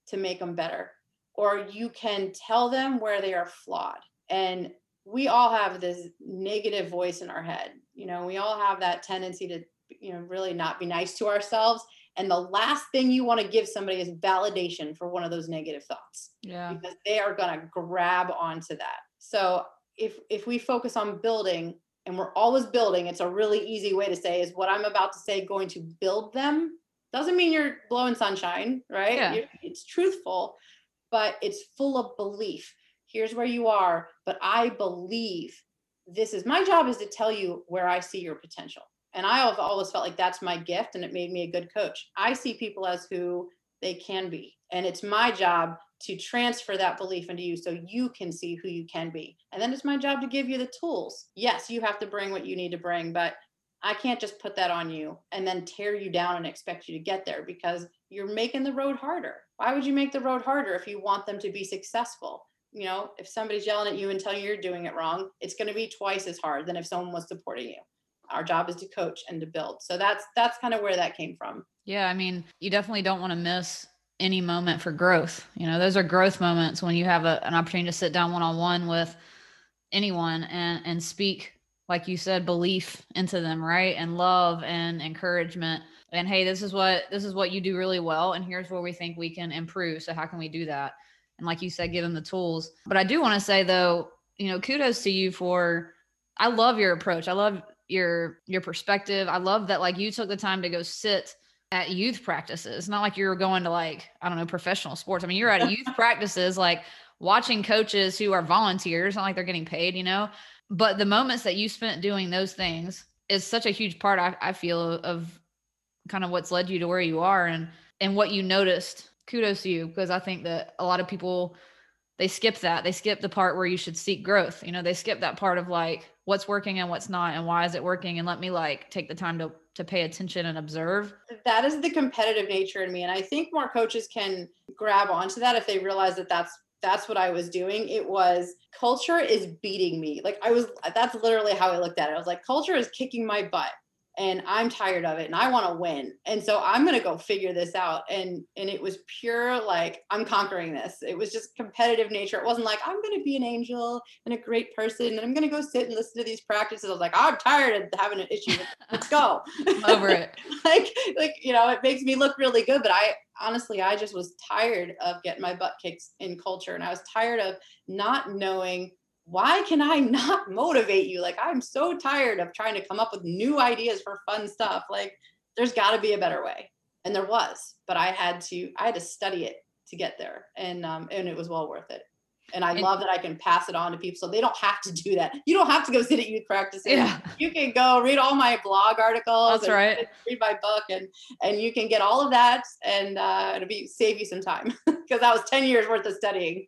to make them better, or you can tell them where they are flawed. And we all have this negative voice in our head. You know, we all have that tendency to, you know, really not be nice to ourselves and the last thing you want to give somebody is validation for one of those negative thoughts. Yeah. Because they are going to grab onto that. So if if we focus on building and we're always building, it's a really easy way to say is what I'm about to say going to build them. Doesn't mean you're blowing sunshine, right? Yeah. It's truthful, but it's full of belief. Here's where you are, but I believe this is my job is to tell you where I see your potential and I have always felt like that's my gift and it made me a good coach. I see people as who they can be. And it's my job to transfer that belief into you so you can see who you can be. And then it's my job to give you the tools. Yes, you have to bring what you need to bring, but I can't just put that on you and then tear you down and expect you to get there because you're making the road harder. Why would you make the road harder if you want them to be successful? You know, if somebody's yelling at you and telling you you're doing it wrong, it's going to be twice as hard than if someone was supporting you our job is to coach and to build. So that's that's kind of where that came from. Yeah i mean you definitely don't want to miss any moment for growth. You know those are growth moments when you have a, an opportunity to sit down one-on-one with anyone and and speak like you said belief into them right? And love and encouragement. And hey this is what this is what you do really well and here's where we think we can improve. So how can we do that? And like you said give them the tools. But i do want to say though you know kudos to you for i love your approach. I love your your perspective. I love that like you took the time to go sit at youth practices. Not like you were going to like, I don't know, professional sports. I mean, you're at youth practices like watching coaches who are volunteers, not like they're getting paid, you know. But the moments that you spent doing those things is such a huge part I, I feel of kind of what's led you to where you are and and what you noticed. Kudos to you because I think that a lot of people they skip that. They skip the part where you should seek growth. You know, they skip that part of like what's working and what's not and why is it working and let me like take the time to to pay attention and observe. That is the competitive nature in me and I think more coaches can grab onto that if they realize that that's that's what I was doing. It was culture is beating me. Like I was that's literally how I looked at it. I was like culture is kicking my butt and I'm tired of it and I want to win. And so I'm going to go figure this out. And and it was pure like I'm conquering this. It was just competitive nature. It wasn't like I'm going to be an angel and a great person and I'm going to go sit and listen to these practices. I was like, I'm tired of having an issue. Let's go. Over it. like like you know, it makes me look really good, but I honestly I just was tired of getting my butt kicked in culture and I was tired of not knowing why can I not motivate you? Like, I'm so tired of trying to come up with new ideas for fun stuff. Like, there's got to be a better way. And there was, but I had to, I had to study it to get there, and um, and it was well worth it. And I And- love that I can pass it on to people, so they don't have to do that. You don't have to go sit at youth practice. Yeah. You can go read all my blog articles. That's and right. Read my book, and and you can get all of that, and uh, it'll be save you some time because that was ten years worth of studying.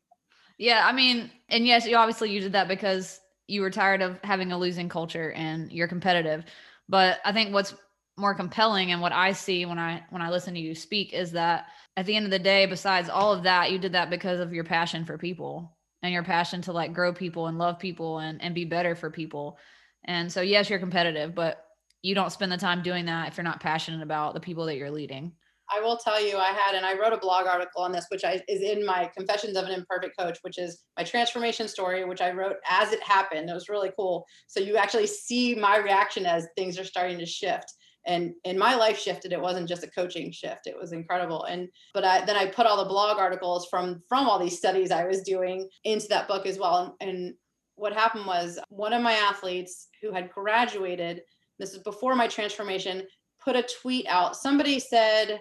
Yeah, I mean, and yes, you obviously you did that because you were tired of having a losing culture and you're competitive. But I think what's more compelling and what I see when I when I listen to you speak is that at the end of the day, besides all of that, you did that because of your passion for people and your passion to like grow people and love people and and be better for people. And so yes, you're competitive, but you don't spend the time doing that if you're not passionate about the people that you're leading. I will tell you, I had, and I wrote a blog article on this, which I, is in my Confessions of an Imperfect Coach, which is my transformation story, which I wrote as it happened. It was really cool. So you actually see my reaction as things are starting to shift. And and my life shifted. It wasn't just a coaching shift. It was incredible. And but I then I put all the blog articles from from all these studies I was doing into that book as well. And, and what happened was one of my athletes who had graduated. This is before my transformation. Put a tweet out. Somebody said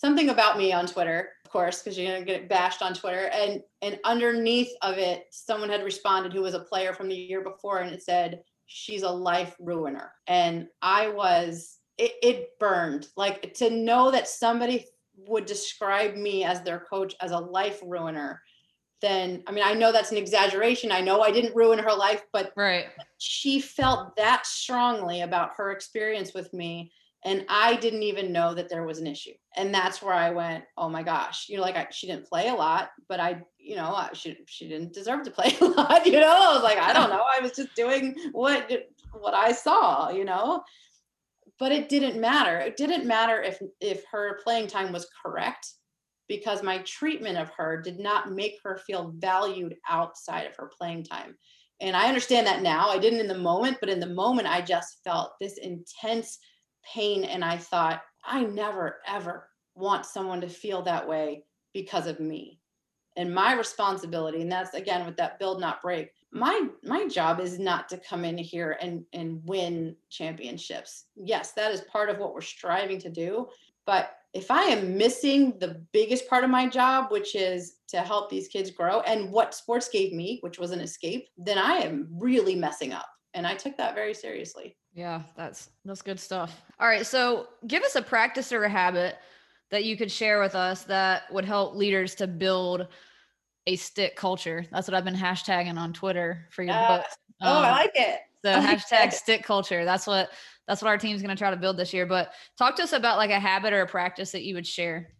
something about me on Twitter, of course, because you're gonna get bashed on Twitter. And and underneath of it, someone had responded who was a player from the year before, and it said, "She's a life ruiner." And I was it, it burned like to know that somebody would describe me as their coach as a life ruiner. Then I mean, I know that's an exaggeration. I know I didn't ruin her life, but Right. she felt that strongly about her experience with me and i didn't even know that there was an issue and that's where i went oh my gosh you know like I, she didn't play a lot but i you know I, she, she didn't deserve to play a lot you know i was like i don't know i was just doing what what i saw you know but it didn't matter it didn't matter if if her playing time was correct because my treatment of her did not make her feel valued outside of her playing time and I understand that now. I didn't in the moment, but in the moment, I just felt this intense pain. And I thought, I never, ever want someone to feel that way because of me. And my responsibility, and that's again with that build, not break. My my job is not to come in here and and win championships. Yes, that is part of what we're striving to do. But if I am missing the biggest part of my job, which is to help these kids grow and what sports gave me, which was an escape, then I am really messing up. And I took that very seriously. Yeah, that's that's good stuff. All right, so give us a practice or a habit that you could share with us that would help leaders to build a stick culture. That's what I've been hashtagging on Twitter for your Yeah. book. oh, I Um, like it. the like hashtag it. stick culture. That's what that's what our team's going to try to build this year. But talk to us about like a habit or a practice that you would share.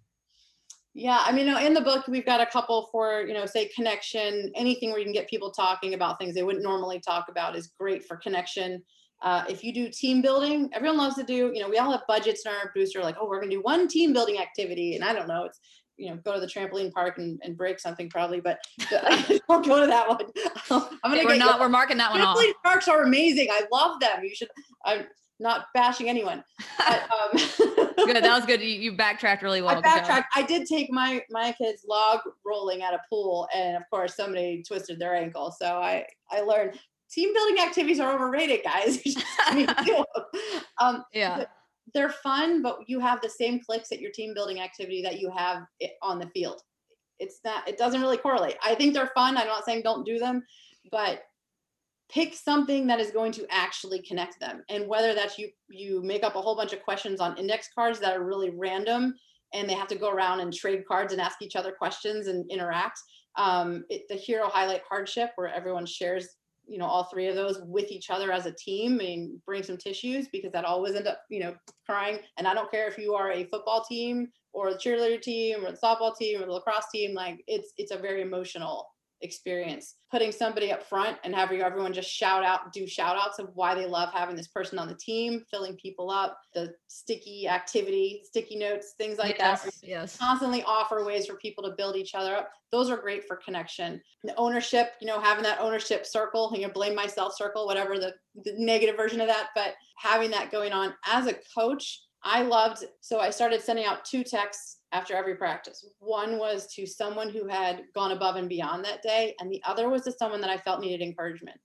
Yeah, I mean, in the book, we've got a couple for, you know, say connection, anything where you can get people talking about things they wouldn't normally talk about is great for connection. Uh, if you do team building, everyone loves to do, you know, we all have budgets in our booster, like, oh, we're going to do one team building activity. And I don't know, it's, you know, go to the trampoline park and, and break something probably, but don't go to that one. I'm going to We're get not we're marking that one off. trampoline parks are amazing. I love them. You should, I'm not bashing anyone. But, um, good. That was good. You, you backtracked really well. I backtracked. I did take my my kids log rolling at a pool, and of course somebody twisted their ankle. So I I learned team building activities are overrated, guys. You just need to do 'em. um, Yeah. they're fun, but you have the same clicks at your team building activity that you have it on the field. It's not. It doesn't really correlate. I think they're fun. I'm not saying don't do them, but pick something that is going to actually connect them and whether that's you you make up a whole bunch of questions on index cards that are really random and they have to go around and trade cards and ask each other questions and interact um, it, the hero highlight hardship where everyone shares you know all three of those with each other as a team and bring some tissues because that always end up you know crying. And i don't care if you are a football team or the cheerleader team or the softball team or the lacrosse team like it's it's a very emotional experience putting somebody up front and having everyone just shout out do shout outs of why they love having this person on the team filling people up the sticky activity sticky notes things like that. Yes, yes. constantly offer ways for people to build each other up. Those are great for connection. The ownership you know having that ownership circle you know blame myself circle whatever the, the negative version of that but having that going on. As a coach i loved so i started sending out two texts after every practice. One was to someone who had gone above and beyond that day and the other was to someone that i felt needed encouragement.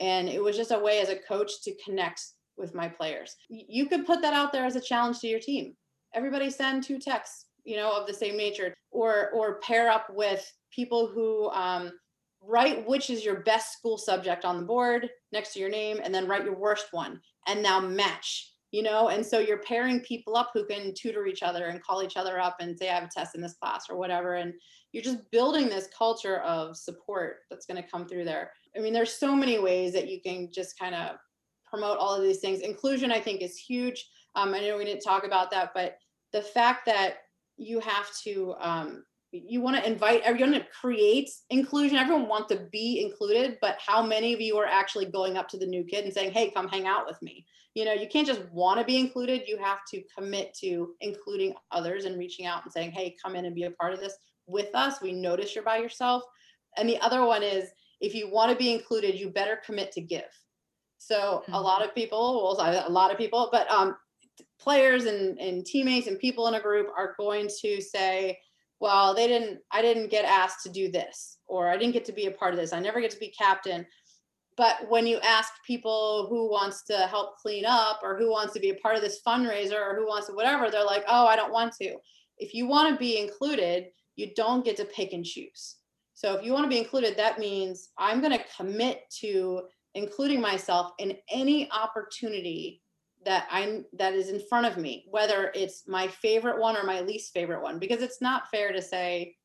And it was just a way as a coach to connect with my players. You could put that out there as a challenge to your team. Everybody send two texts you know, of the same nature, or or pair up with people who um, write which is your best school subject on the board next to your name, and then write your worst one, and now match. You know, and so you're pairing people up who can tutor each other and call each other up and say, I have a test in this class or whatever. And you're just building this culture of support that's going to come through there. I mean, there's so many ways that you can just kind of promote all of these things. Inclusion, I think, is huge. Um, I know we didn't talk about that, but the fact that you have to um, you want to invite everyone to create inclusion everyone wants to be included but how many of you are actually going up to the new kid and saying hey come hang out with me you know you can't just want to be included you have to commit to including others and reaching out and saying hey come in and be a part of this with us we notice you're by yourself and the other one is if you want to be included you better commit to give so mm-hmm. a lot of people well a lot of people but um players and, and teammates and people in a group are going to say, well, they didn't, I didn't get asked to do this, or I didn't get to be a part of this. I never get to be captain. But when you ask people who wants to help clean up or who wants to be a part of this fundraiser or who wants to whatever, they're like, oh, I don't want to. If you want to be included, you don't get to pick and choose. So if you want to be included, that means I'm going to commit to including myself in any opportunity that I'm that is in front of me, whether it's my favorite one or my least favorite one, because it's not fair to say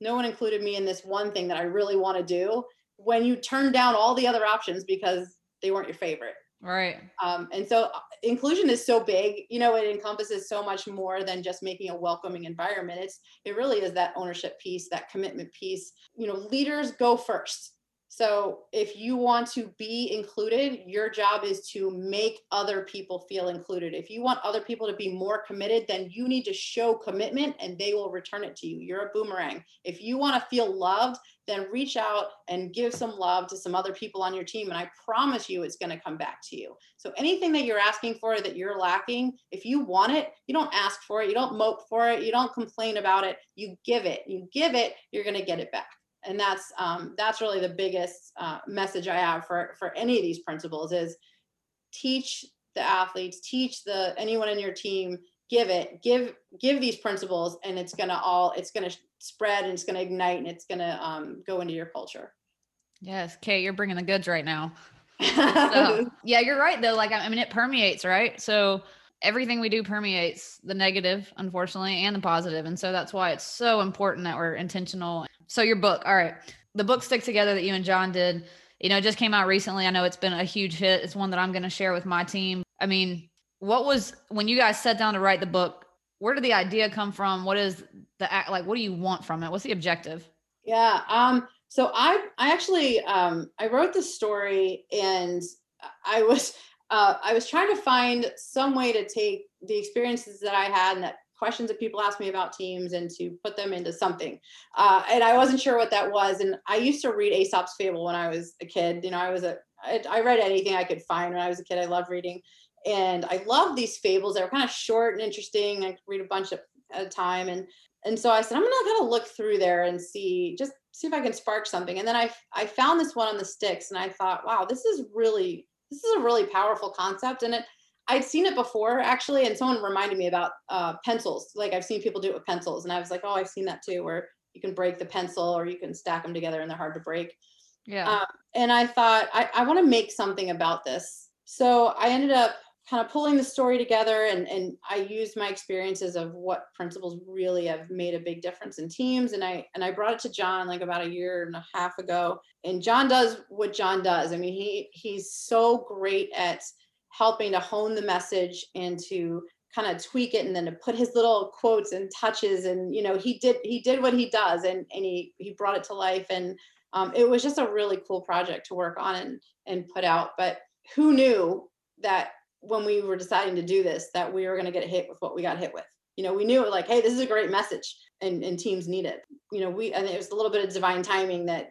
no one included me in this one thing that I really want to do when you turn down all the other options because they weren't your favorite. Right. Um, and so uh, inclusion is so big, you know, it encompasses so much more than just making a welcoming environment. It's it really is that ownership piece, that commitment piece. You know, leaders go first so if you want to be included, your job is to make other people feel included. If you want other people to be more committed, then you need to show commitment and they will return it to you. You're a boomerang. If you want to feel loved, then reach out and give some love to some other people on your team. And I promise you it's going to come back to you. So anything that you're asking for that you're lacking, if you want it, you don't ask for it, you don't mope for it, you don't complain about it, you give it. You give it, you're going to get it back and that's um, that's really the biggest uh, message I have for for any of these principles is teach the athletes, teach the anyone in your team, give it, give give these principles, and it's gonna all it's gonna spread and it's gonna ignite and it's gonna um, go into your culture. Yes, Kate, you're bringing the goods right now. so, yeah, you're right though. Like I mean, it permeates, right? So everything we do permeates the negative, unfortunately, and the positive. positive, and so that's why it's so important that we're intentional so your book, all right. The book Stick Together that you and Jon did, you know, just came out recently. I know it's been a huge hit. It's one that I'm going to share with my team. I mean, what was when you guys sat down to write the book, where did the idea come from? What is the act like what do you want from it? What's the objective? Yeah. Um so I I actually um I wrote the story and I was uh, I was trying to find some way to take the experiences that I had and that questions that people ask me about teams and to put them into something. Uh, and I wasn't sure what that was. And I used to read Aesop's Fable when I was a kid. You know, I was a I, I read anything I could find when I was a kid. I loved reading, and I love these fables. They were kind of short and interesting. I read a bunch at a time, and and so I said I'm gonna kind of look through there and see just see if I can spark something. And then I I found this one on the sticks, and I thought, wow, this is really this is a really powerful concept, and it I'd seen it before actually, and someone reminded me about uh, pencils. Like I've seen people do it with pencils, and I was like, oh, I've seen that too, where you can break the pencil or you can stack them together and they're hard to break. Yeah. Um, and I thought I, I want to make something about this. So I ended up kind of pulling the story together and, and I used my experiences of what principles really have made a big difference in teams. And I and I brought it to Jon like about a year and a half ago. And Jon does what Jon does. I mean, he he's so great at helping to hone the message and to kind of tweak it and then to put his little quotes and touches and you know he did he did what he does and and he he brought it to life and um, it was just a really cool project to work on and and put out but who knew that when we were deciding to do this that we were going to get hit with what we got hit with. You know we knew like hey this is a great message and, and teams need it. You know we and it was a little bit of divine timing that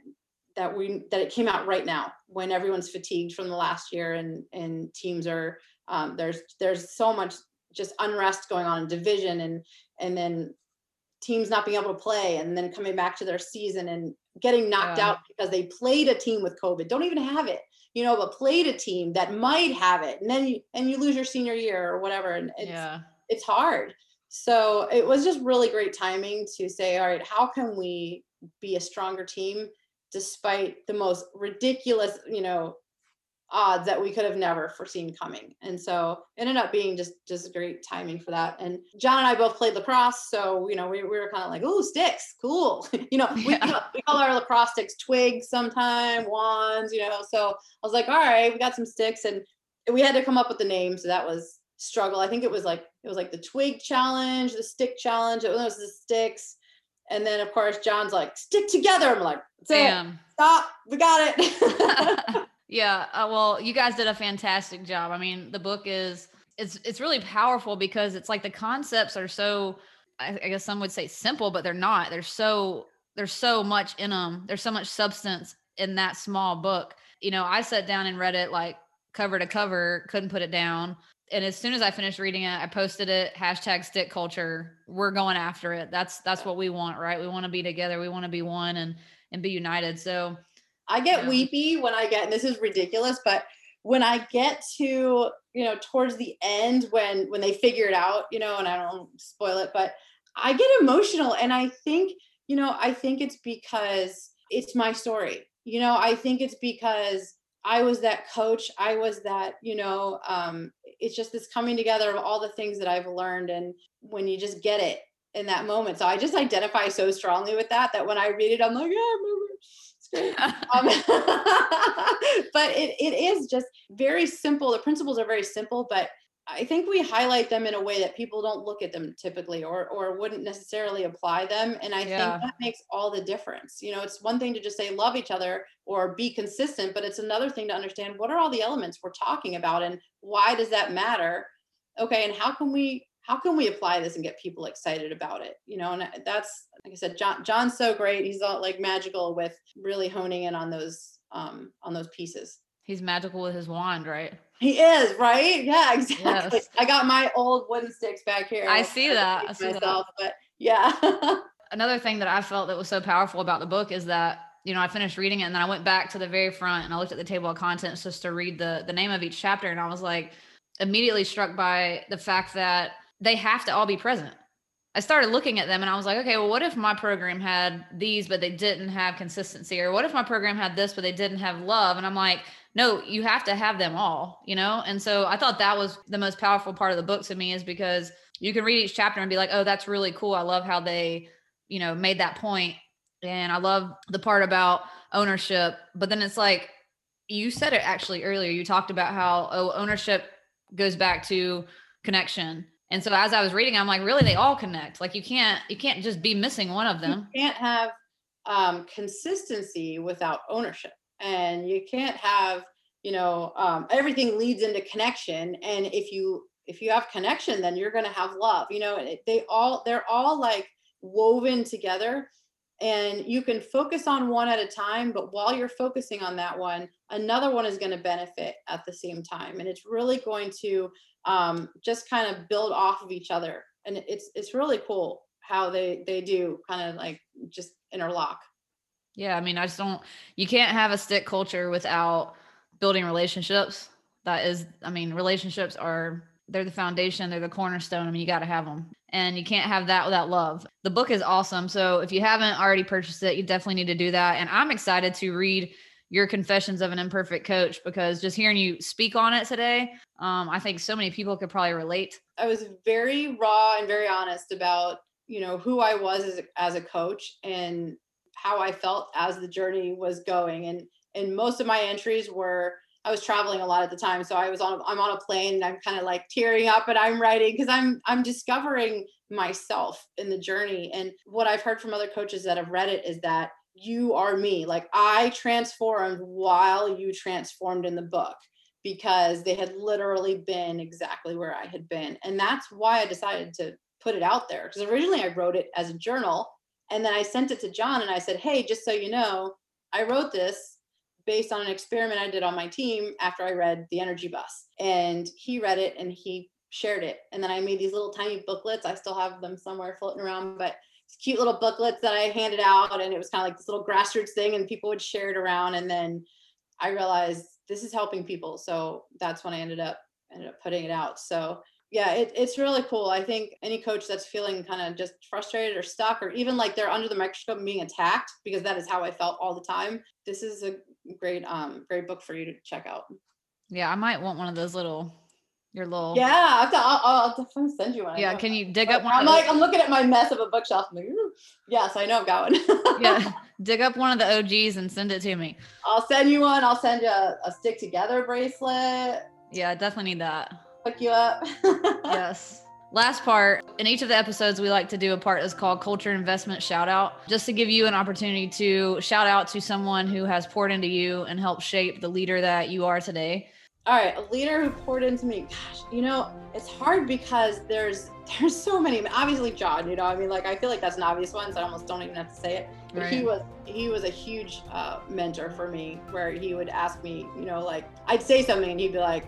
that we that it came out right now when everyone's fatigued from the last year and and teams are um, there's there's so much just unrest going on in division and and then teams not being able to play and then coming back to their season and getting knocked yeah. out because they played a team with covid. Don't even have it you know but played a team that might have it and then you and you lose your senior year or whatever and it's yeah. it's hard so it was just really great timing to say, all right, how can we be a stronger team despite the most ridiculous, you know, odds that we could have never foreseen coming. And so it ended up being just just great timing for that. And Jon and I both played lacrosse, so you know we, we were kind of like, oh, sticks, cool. you know, we, yeah. we call our lacrosse sticks twigs sometime, wands, you know. So I was like, all right, we got some sticks, and we had to come up with the name. So that was struggle. I think it was like it was like the twig challenge, the stick challenge. It was the sticks. And then of course Jon's like, stick together. I'm like, Sam, Stop. We got it. yeah. Uh, well, you guys did a fantastic job. I mean, the book is it's it's really powerful because it's like the concepts are so I, guess some would say simple, but they're not. They're so there's so much in them. There's so much substance in that small book. You know, I sat down and read it like cover to cover, couldn't put it down and as soon as I finished reading it, I posted it hashtag stick culture. We're going after it. That's that's what we want, right? We want to be together. We want to be one and and be united. So I get um, weepy when I get and this is ridiculous, but when I get to, you know, towards the end when when they figure it out, you know, and I don't spoil it, but I get emotional and I think, you know, I think it's because it's my story. You know, I think it's because I was that coach. I was that, you know, um, it's just this coming together of all the things that I've learned. And when you just get it in that moment. So I just identify so strongly with that, that when I read it, I'm like, yeah. um, but it, it is just very simple. The principles are very simple, but I think we highlight them in a way that people don't look at them typically or or wouldn't necessarily apply them and I yeah. think that makes all the difference. You know, it's one thing to just say love each other or be consistent, but it's another thing to understand what are all the elements we're talking about and why does that matter? Okay, and how can we how can we apply this and get people excited about it? You know, and that's like I said Jon Jon's so great. He's all like magical with really honing in on those um on those pieces. He's magical with his wand, right? He is, right? Yeah, exactly. Yes. I got my old wooden sticks back here. I see that. I see myself, that. but yeah. Another thing that I felt that was so powerful about the book is that you know I finished reading it and then I went back to the very front and I looked at the table of contents just to read the the name of each chapter and I was like immediately struck by the fact that they have to all be present. I started looking at them and I was like, okay, well, what if my program had these, but they didn't have consistency? Or what if my program had this, but they didn't have love? And I'm like, no, you have to have them all, you know? And so I thought that was the most powerful part of the book to me is because you can read each chapter and be like, oh, that's really cool. I love how they, you know, made that point. And I love the part about ownership. But then it's like, you said it actually earlier. You talked about how oh, ownership goes back to connection. And so as I was reading, I'm like, really, they all connect. Like you can't, you can't just be missing one of them. You can't have um, consistency without ownership and you can't have you know um, everything leads into connection and if you if you have connection then you're going to have love you know they all they're all like woven together and you can focus on one at a time but while you're focusing on that one another one is going to benefit at the same time and it's really going to um, just kind of build off of each other and it's it's really cool how they they do kind of like just interlock yeah, I mean, I just don't. You can't have a stick culture without building relationships. That is, I mean, relationships are they're the foundation, they're the cornerstone. I mean, you got to have them, and you can't have that without love. The book is awesome. So if you haven't already purchased it, you definitely need to do that. And I'm excited to read your confessions of an imperfect coach because just hearing you speak on it today um, i think so many people could probably relate i was very raw and very honest about you know who i was as a, as a coach and how I felt as the journey was going. And and most of my entries were I was traveling a lot at the time, so I was on I'm on a plane and I'm kind of like tearing up and I'm writing because I'm I'm discovering myself in the journey. And what I've heard from other coaches that have read it is that you are me. Like I transformed while you transformed in the book because they had literally been exactly where I had been. And that's why I decided to put it out there. Because originally I wrote it as a journal and then I sent it to Jon and I said, Hey, just so you know, I wrote this based on an experiment I did on my team after I read The Energy Bus. And he read it and he shared it. And then I made these little tiny booklets. I still have them somewhere floating around, but cute little booklets that I handed out. And it was kind of like this little grassroots thing, and people would share it around. And then I realized this is helping people. So that's when I ended up ended up putting it out. So yeah, it, it's really cool. I think any coach that's feeling kind of just frustrated or stuck, or even like they're under the microscope being attacked, because that is how I felt all the time. This is a great, um, great book for you to check out. Yeah, I might want one of those little, your little. Yeah, I'll, I'll, I'll definitely send you one. Yeah, can you dig up one? I'm like, I'm looking at my mess of a bookshelf. I'm like, yes, I know, I've got one. yeah, dig up one of the OGs and send it to me. I'll send you one. I'll send you a, a stick together bracelet. Yeah, I definitely need that hook you up. yes. Last part in each of the episodes, we like to do a part that's called culture investment shout out, just to give you an opportunity to shout out to someone who has poured into you and helped shape the leader that you are today. All right, a leader who poured into me. Gosh, you know, it's hard because there's there's so many. Obviously, Jon. You know, I mean, like I feel like that's an obvious one, so I almost don't even have to say it. But right. he was he was a huge uh, mentor for me, where he would ask me, you know, like I'd say something and he'd be like,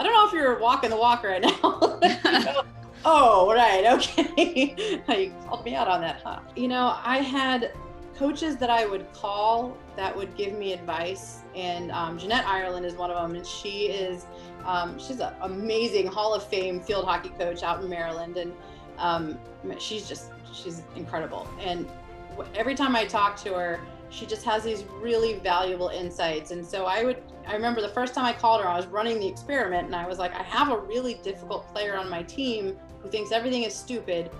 I don't know if you're walking the walk right now. oh, right. Okay. you called me out on that, huh? You know, I had coaches that I would call that would give me advice. And um, Jeanette Ireland is one of them. And she is, um, she's an amazing Hall of Fame field hockey coach out in Maryland. And um, she's just, she's incredible. And every time I talk to her, she just has these really valuable insights. And so I would, I remember the first time I called her, I was running the experiment and I was like, I have a really difficult player on my team who thinks everything is stupid,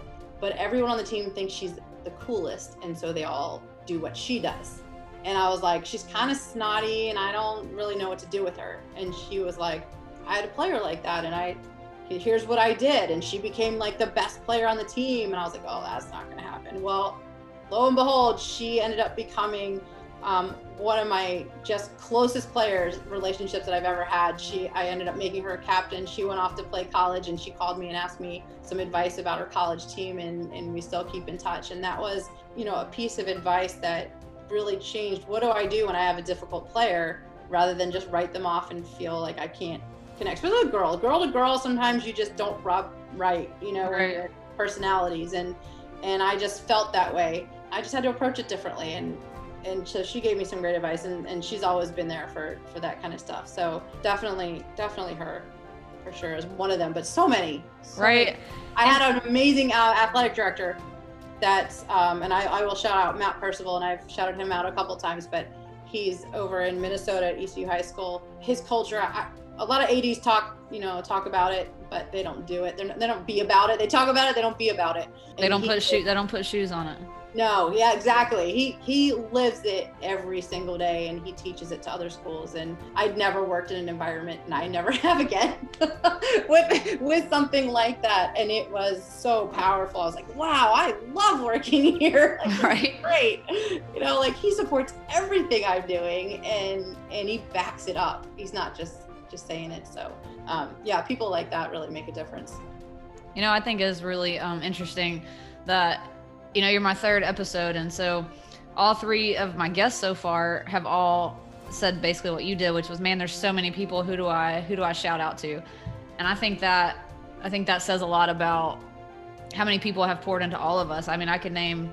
but everyone on the team thinks she's the coolest. And so they all do what she does. And I was like, she's kind of snotty and I don't really know what to do with her. And she was like, I had a player like that and I, here's what I did. And she became like the best player on the team. And I was like, oh, that's not going to happen. Well, lo and behold, she ended up becoming um, one of my just closest players relationships that I've ever had. She, I ended up making her a captain. She went off to play college, and she called me and asked me some advice about her college team, and and we still keep in touch. And that was, you know, a piece of advice that really changed. What do I do when I have a difficult player, rather than just write them off and feel like I can't connect with a girl. Girl to girl, sometimes you just don't rub right, you know, right. personalities, and and I just felt that way I just had to approach it differently and and so she gave me some great advice and, and she's always been there for for that kind of stuff. So definitely definitely her for sure is one of them but so many. So right. Many. i had an amazing uh, athletic director that um, and I, I will shout out matt percival and i've shouted him out a couple times but he's over in minnesota at eastview high school. His culture I, a lot of 80s talk you know talk about it but they don't do it. They're, they don't be about it. They talk about it they don't be about it. And they don't put shoes they don't put shoes on it no, yeah, exactly. He he lives it every single day and he teaches it to other schools. And I'd never worked in an environment and I never have again with with something like that. And it was so powerful. I was like, wow, I love working here. Like, right. Great. You know, like he supports everything I'm doing and and he backs it up. He's not just just saying it. So um, yeah, people like that really make a difference. You know, I think is really um, interesting that you know, you're my third episode. And so all three of my guests so far have all said basically what you did, which was, man, there's so many people. Who do I, who do I shout out to? And I think that, I think that says a lot about how many people have poured into all of us. I mean, I could name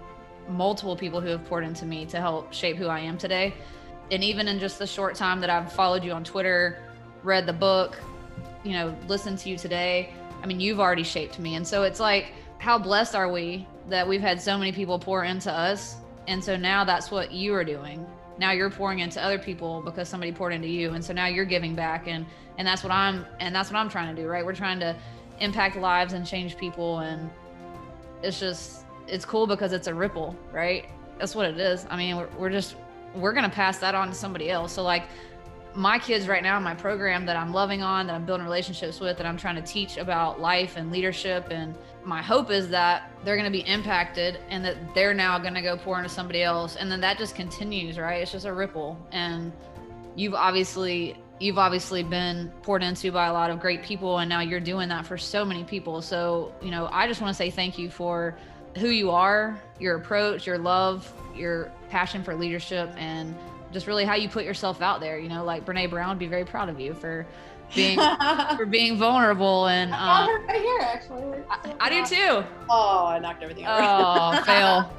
multiple people who have poured into me to help shape who I am today. And even in just the short time that I've followed you on Twitter, read the book, you know, listened to you today, I mean, you've already shaped me. And so it's like, how blessed are we that we've had so many people pour into us. And so now that's what you are doing. Now you're pouring into other people because somebody poured into you. And so now you're giving back and and that's what I'm and that's what I'm trying to do, right? We're trying to impact lives and change people and it's just it's cool because it's a ripple, right? That's what it is. I mean, we're, we're just we're to pass that on to somebody else. So like my kids right now in my program that I'm loving on, that I'm building relationships with, that I'm trying to teach about life and leadership. And my hope is that they're going to be impacted and that they're now going to go pour into somebody else. And then that just continues, right? It's just a ripple. And you've obviously you've obviously been poured into by a lot of great people and now you're doing that for so many people so you know i just want to say thank you for who you are your approach your love your passion for leadership and just really how you put yourself out there. You know, like Brene Brown would be very proud of you for being for being vulnerable and I uh, her right here actually. I, I, do too. Oh, I knocked everything over. Oh, fail.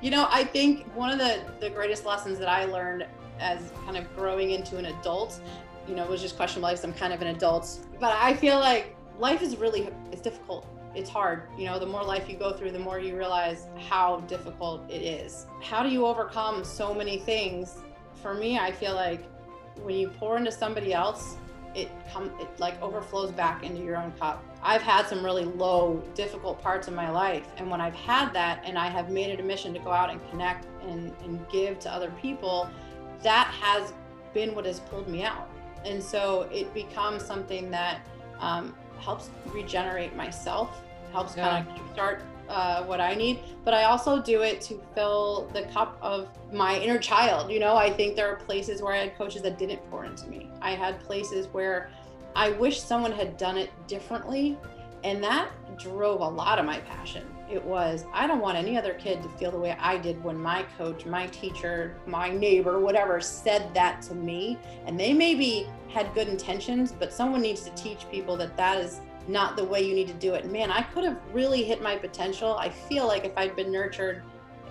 you know, I think one of the the greatest lessons that I learned as kind of growing into an adult, you know, was just questionable because I'm kind of an adult. But I feel like life is really it's difficult it's hard you know the more life you go through the more you realize how difficult it is how do you overcome so many things for me i feel like when you pour into somebody else it come it like overflows back into your own cup i've had some really low difficult parts of my life and when i've had that and i have made it a mission to go out and connect and, and give to other people that has been what has pulled me out and so it becomes something that um, helps regenerate myself, helps yeah. kind of start uh, what I need, but I also do it to fill the cup of my inner child. You know, I think there are places where I had coaches that didn't pour into me. I had places where I wish someone had done it differently, and that drove a lot of my passion. It was, I don't want any other kid to feel the way I did when my coach, my teacher, my neighbor, whatever, said that to me. And they maybe had good intentions, but someone needs to teach people that that is not the way you need to do it. Man, I could have really hit my potential. I feel like if I'd been nurtured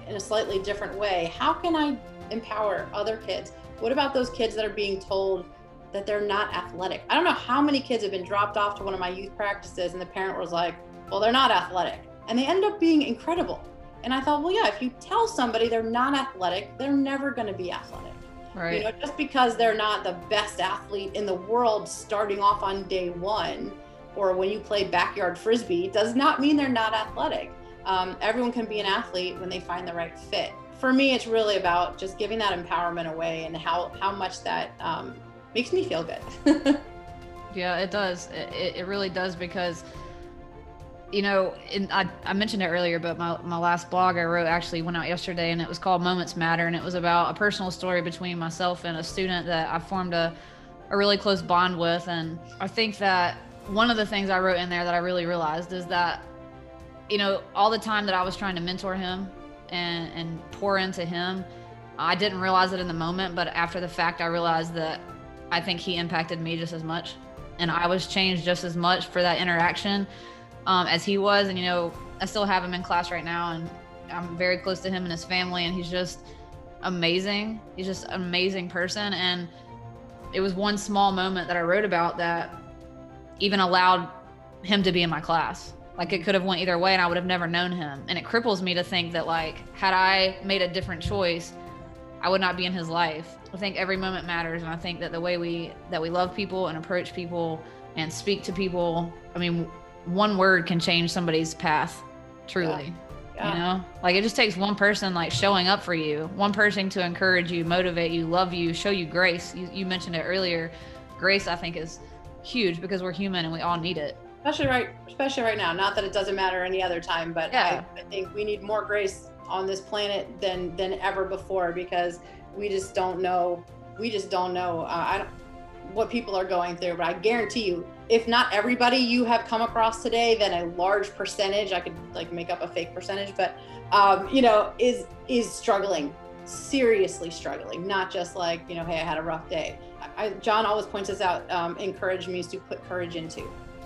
in a slightly different way, how can I empower other kids? What about those kids that are being told that they're not athletic? I don't know how many kids have been dropped off to one of my youth practices and the parent was like, well, they're not athletic and they end up being incredible. And I thought, well, yeah, if you tell somebody they're not athletic, they're never going to be athletic. Right. You know, just because they're not the best athlete in the world starting off on day one, or when you play backyard frisbee, does not mean they're not athletic. Um, everyone can be an athlete when they find the right fit. For me, it's really about just giving that empowerment away and how how much that um, makes me feel good. yeah, it does. It, it really does because you know, in, I, I mentioned it earlier, but my, my last blog I wrote actually went out yesterday and it was called Moments Matter. And it was about a personal story between myself and a student that I formed a, a really close bond with. And I think that one of the things I wrote in there that I really realized is that, you know, all the time that I was trying to mentor him and, and pour into him, I didn't realize it in the moment. But after the fact, I realized that I think he impacted me just as much. And I was changed just as much for that interaction um, as he was. And, you know, I still have him in class right now, and I'm very close to him and his family, and he's just amazing. He's just an amazing person. And it was one small moment that I wrote about that even allowed him to be in my class. Like it could have went either way and I would have never known him. And it cripples me to think that like had I made a different choice, I would not be in his life. I think every moment matters and I think that the way we that we love people and approach people and speak to people, I mean, one word can change somebody's path truly yeah. Yeah. you know like it just takes one person like showing up for you one person to encourage you motivate you love you show you grace you, you mentioned it earlier grace i think is huge because we're human and we all need it especially right especially right now not that it doesn't matter any other time but yeah. I, I think we need more grace on this planet than than ever before because we just don't know we just don't know uh, i don't what people are going through but i guarantee you if not everybody you have come across today, then a large percentage, I could like make up a fake percentage, but um, you know, is is struggling, seriously struggling, not just like, you know, hey, I had a rough day. I, Jon always points us out, um, encourage means to put courage into.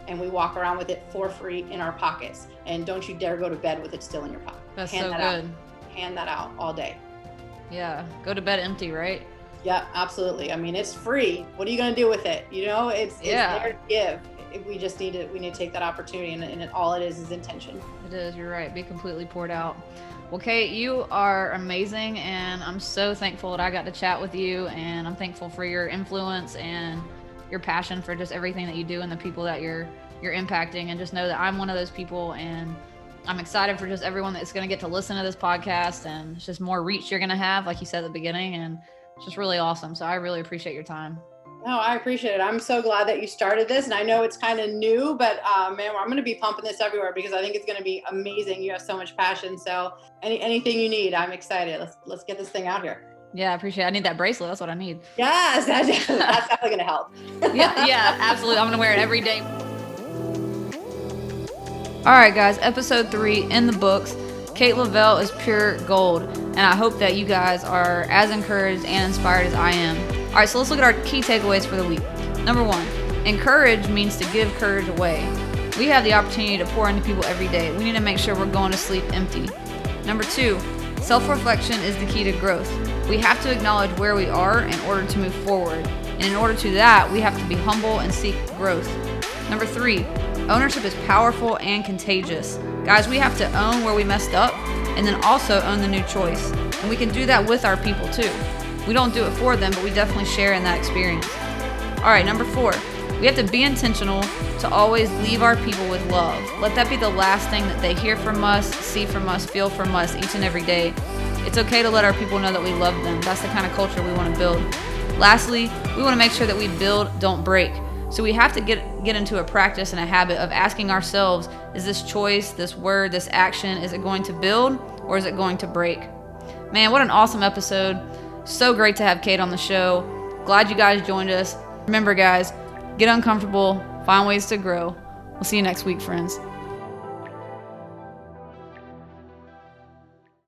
And we walk around with it for free in our pockets. And don't you dare go to bed with it still in your pocket. That's Hand so that good. Out. Hand that out all day. Yeah. Go to bed empty, right? Yeah, absolutely. I mean, it's free. What are you going to do with it? You know, it's, it's yeah. there to give. We just need to we need to take that opportunity, and, and it, all it is is intention. It is. You're right. Be completely poured out. Well, Kate, you are amazing, and I'm so thankful that I got to chat with you, and I'm thankful for your influence and your passion for just everything that you do and the people that you're you're impacting, and just know that I'm one of those people, and I'm excited for just everyone that's going to get to listen to this podcast, and it's just more reach you're going to have, like you said at the beginning, and it's just really awesome. So I really appreciate your time. No, I appreciate it. I'm so glad that you started this, and I know it's kind of new, but uh, man, I'm going to be pumping this everywhere because I think it's going to be amazing. You have so much passion. So any anything you need, I'm excited. Let's let's get this thing out here. Yeah, I appreciate. it. I need that bracelet. That's what I need. Yes, that's, that's definitely going to help. yeah, yeah, absolutely. I'm going to wear it every day. All right, guys. Episode three in the books. Kate Leavell is pure gold, and I hope that you guys are as encouraged and inspired as I am. All right, so let's look at our key takeaways for the week. Number one, encourage means to give courage away. We have the opportunity to pour into people every day. We need to make sure we're going to sleep empty. Number two, self reflection is the key to growth. We have to acknowledge where we are in order to move forward. And in order to that, we have to be humble and seek growth. Number three, Ownership is powerful and contagious. Guys, we have to own where we messed up and then also own the new choice. And we can do that with our people too. We don't do it for them, but we definitely share in that experience. All right, number four, we have to be intentional to always leave our people with love. Let that be the last thing that they hear from us, see from us, feel from us each and every day. It's okay to let our people know that we love them. That's the kind of culture we want to build. Lastly, we want to make sure that we build, don't break. So we have to get get into a practice and a habit of asking ourselves, is this choice, this word, this action, is it going to build or is it going to break? Man, what an awesome episode. So great to have Kate on the show. Glad you guys joined us. Remember guys, get uncomfortable, find ways to grow. We'll see you next week, friends.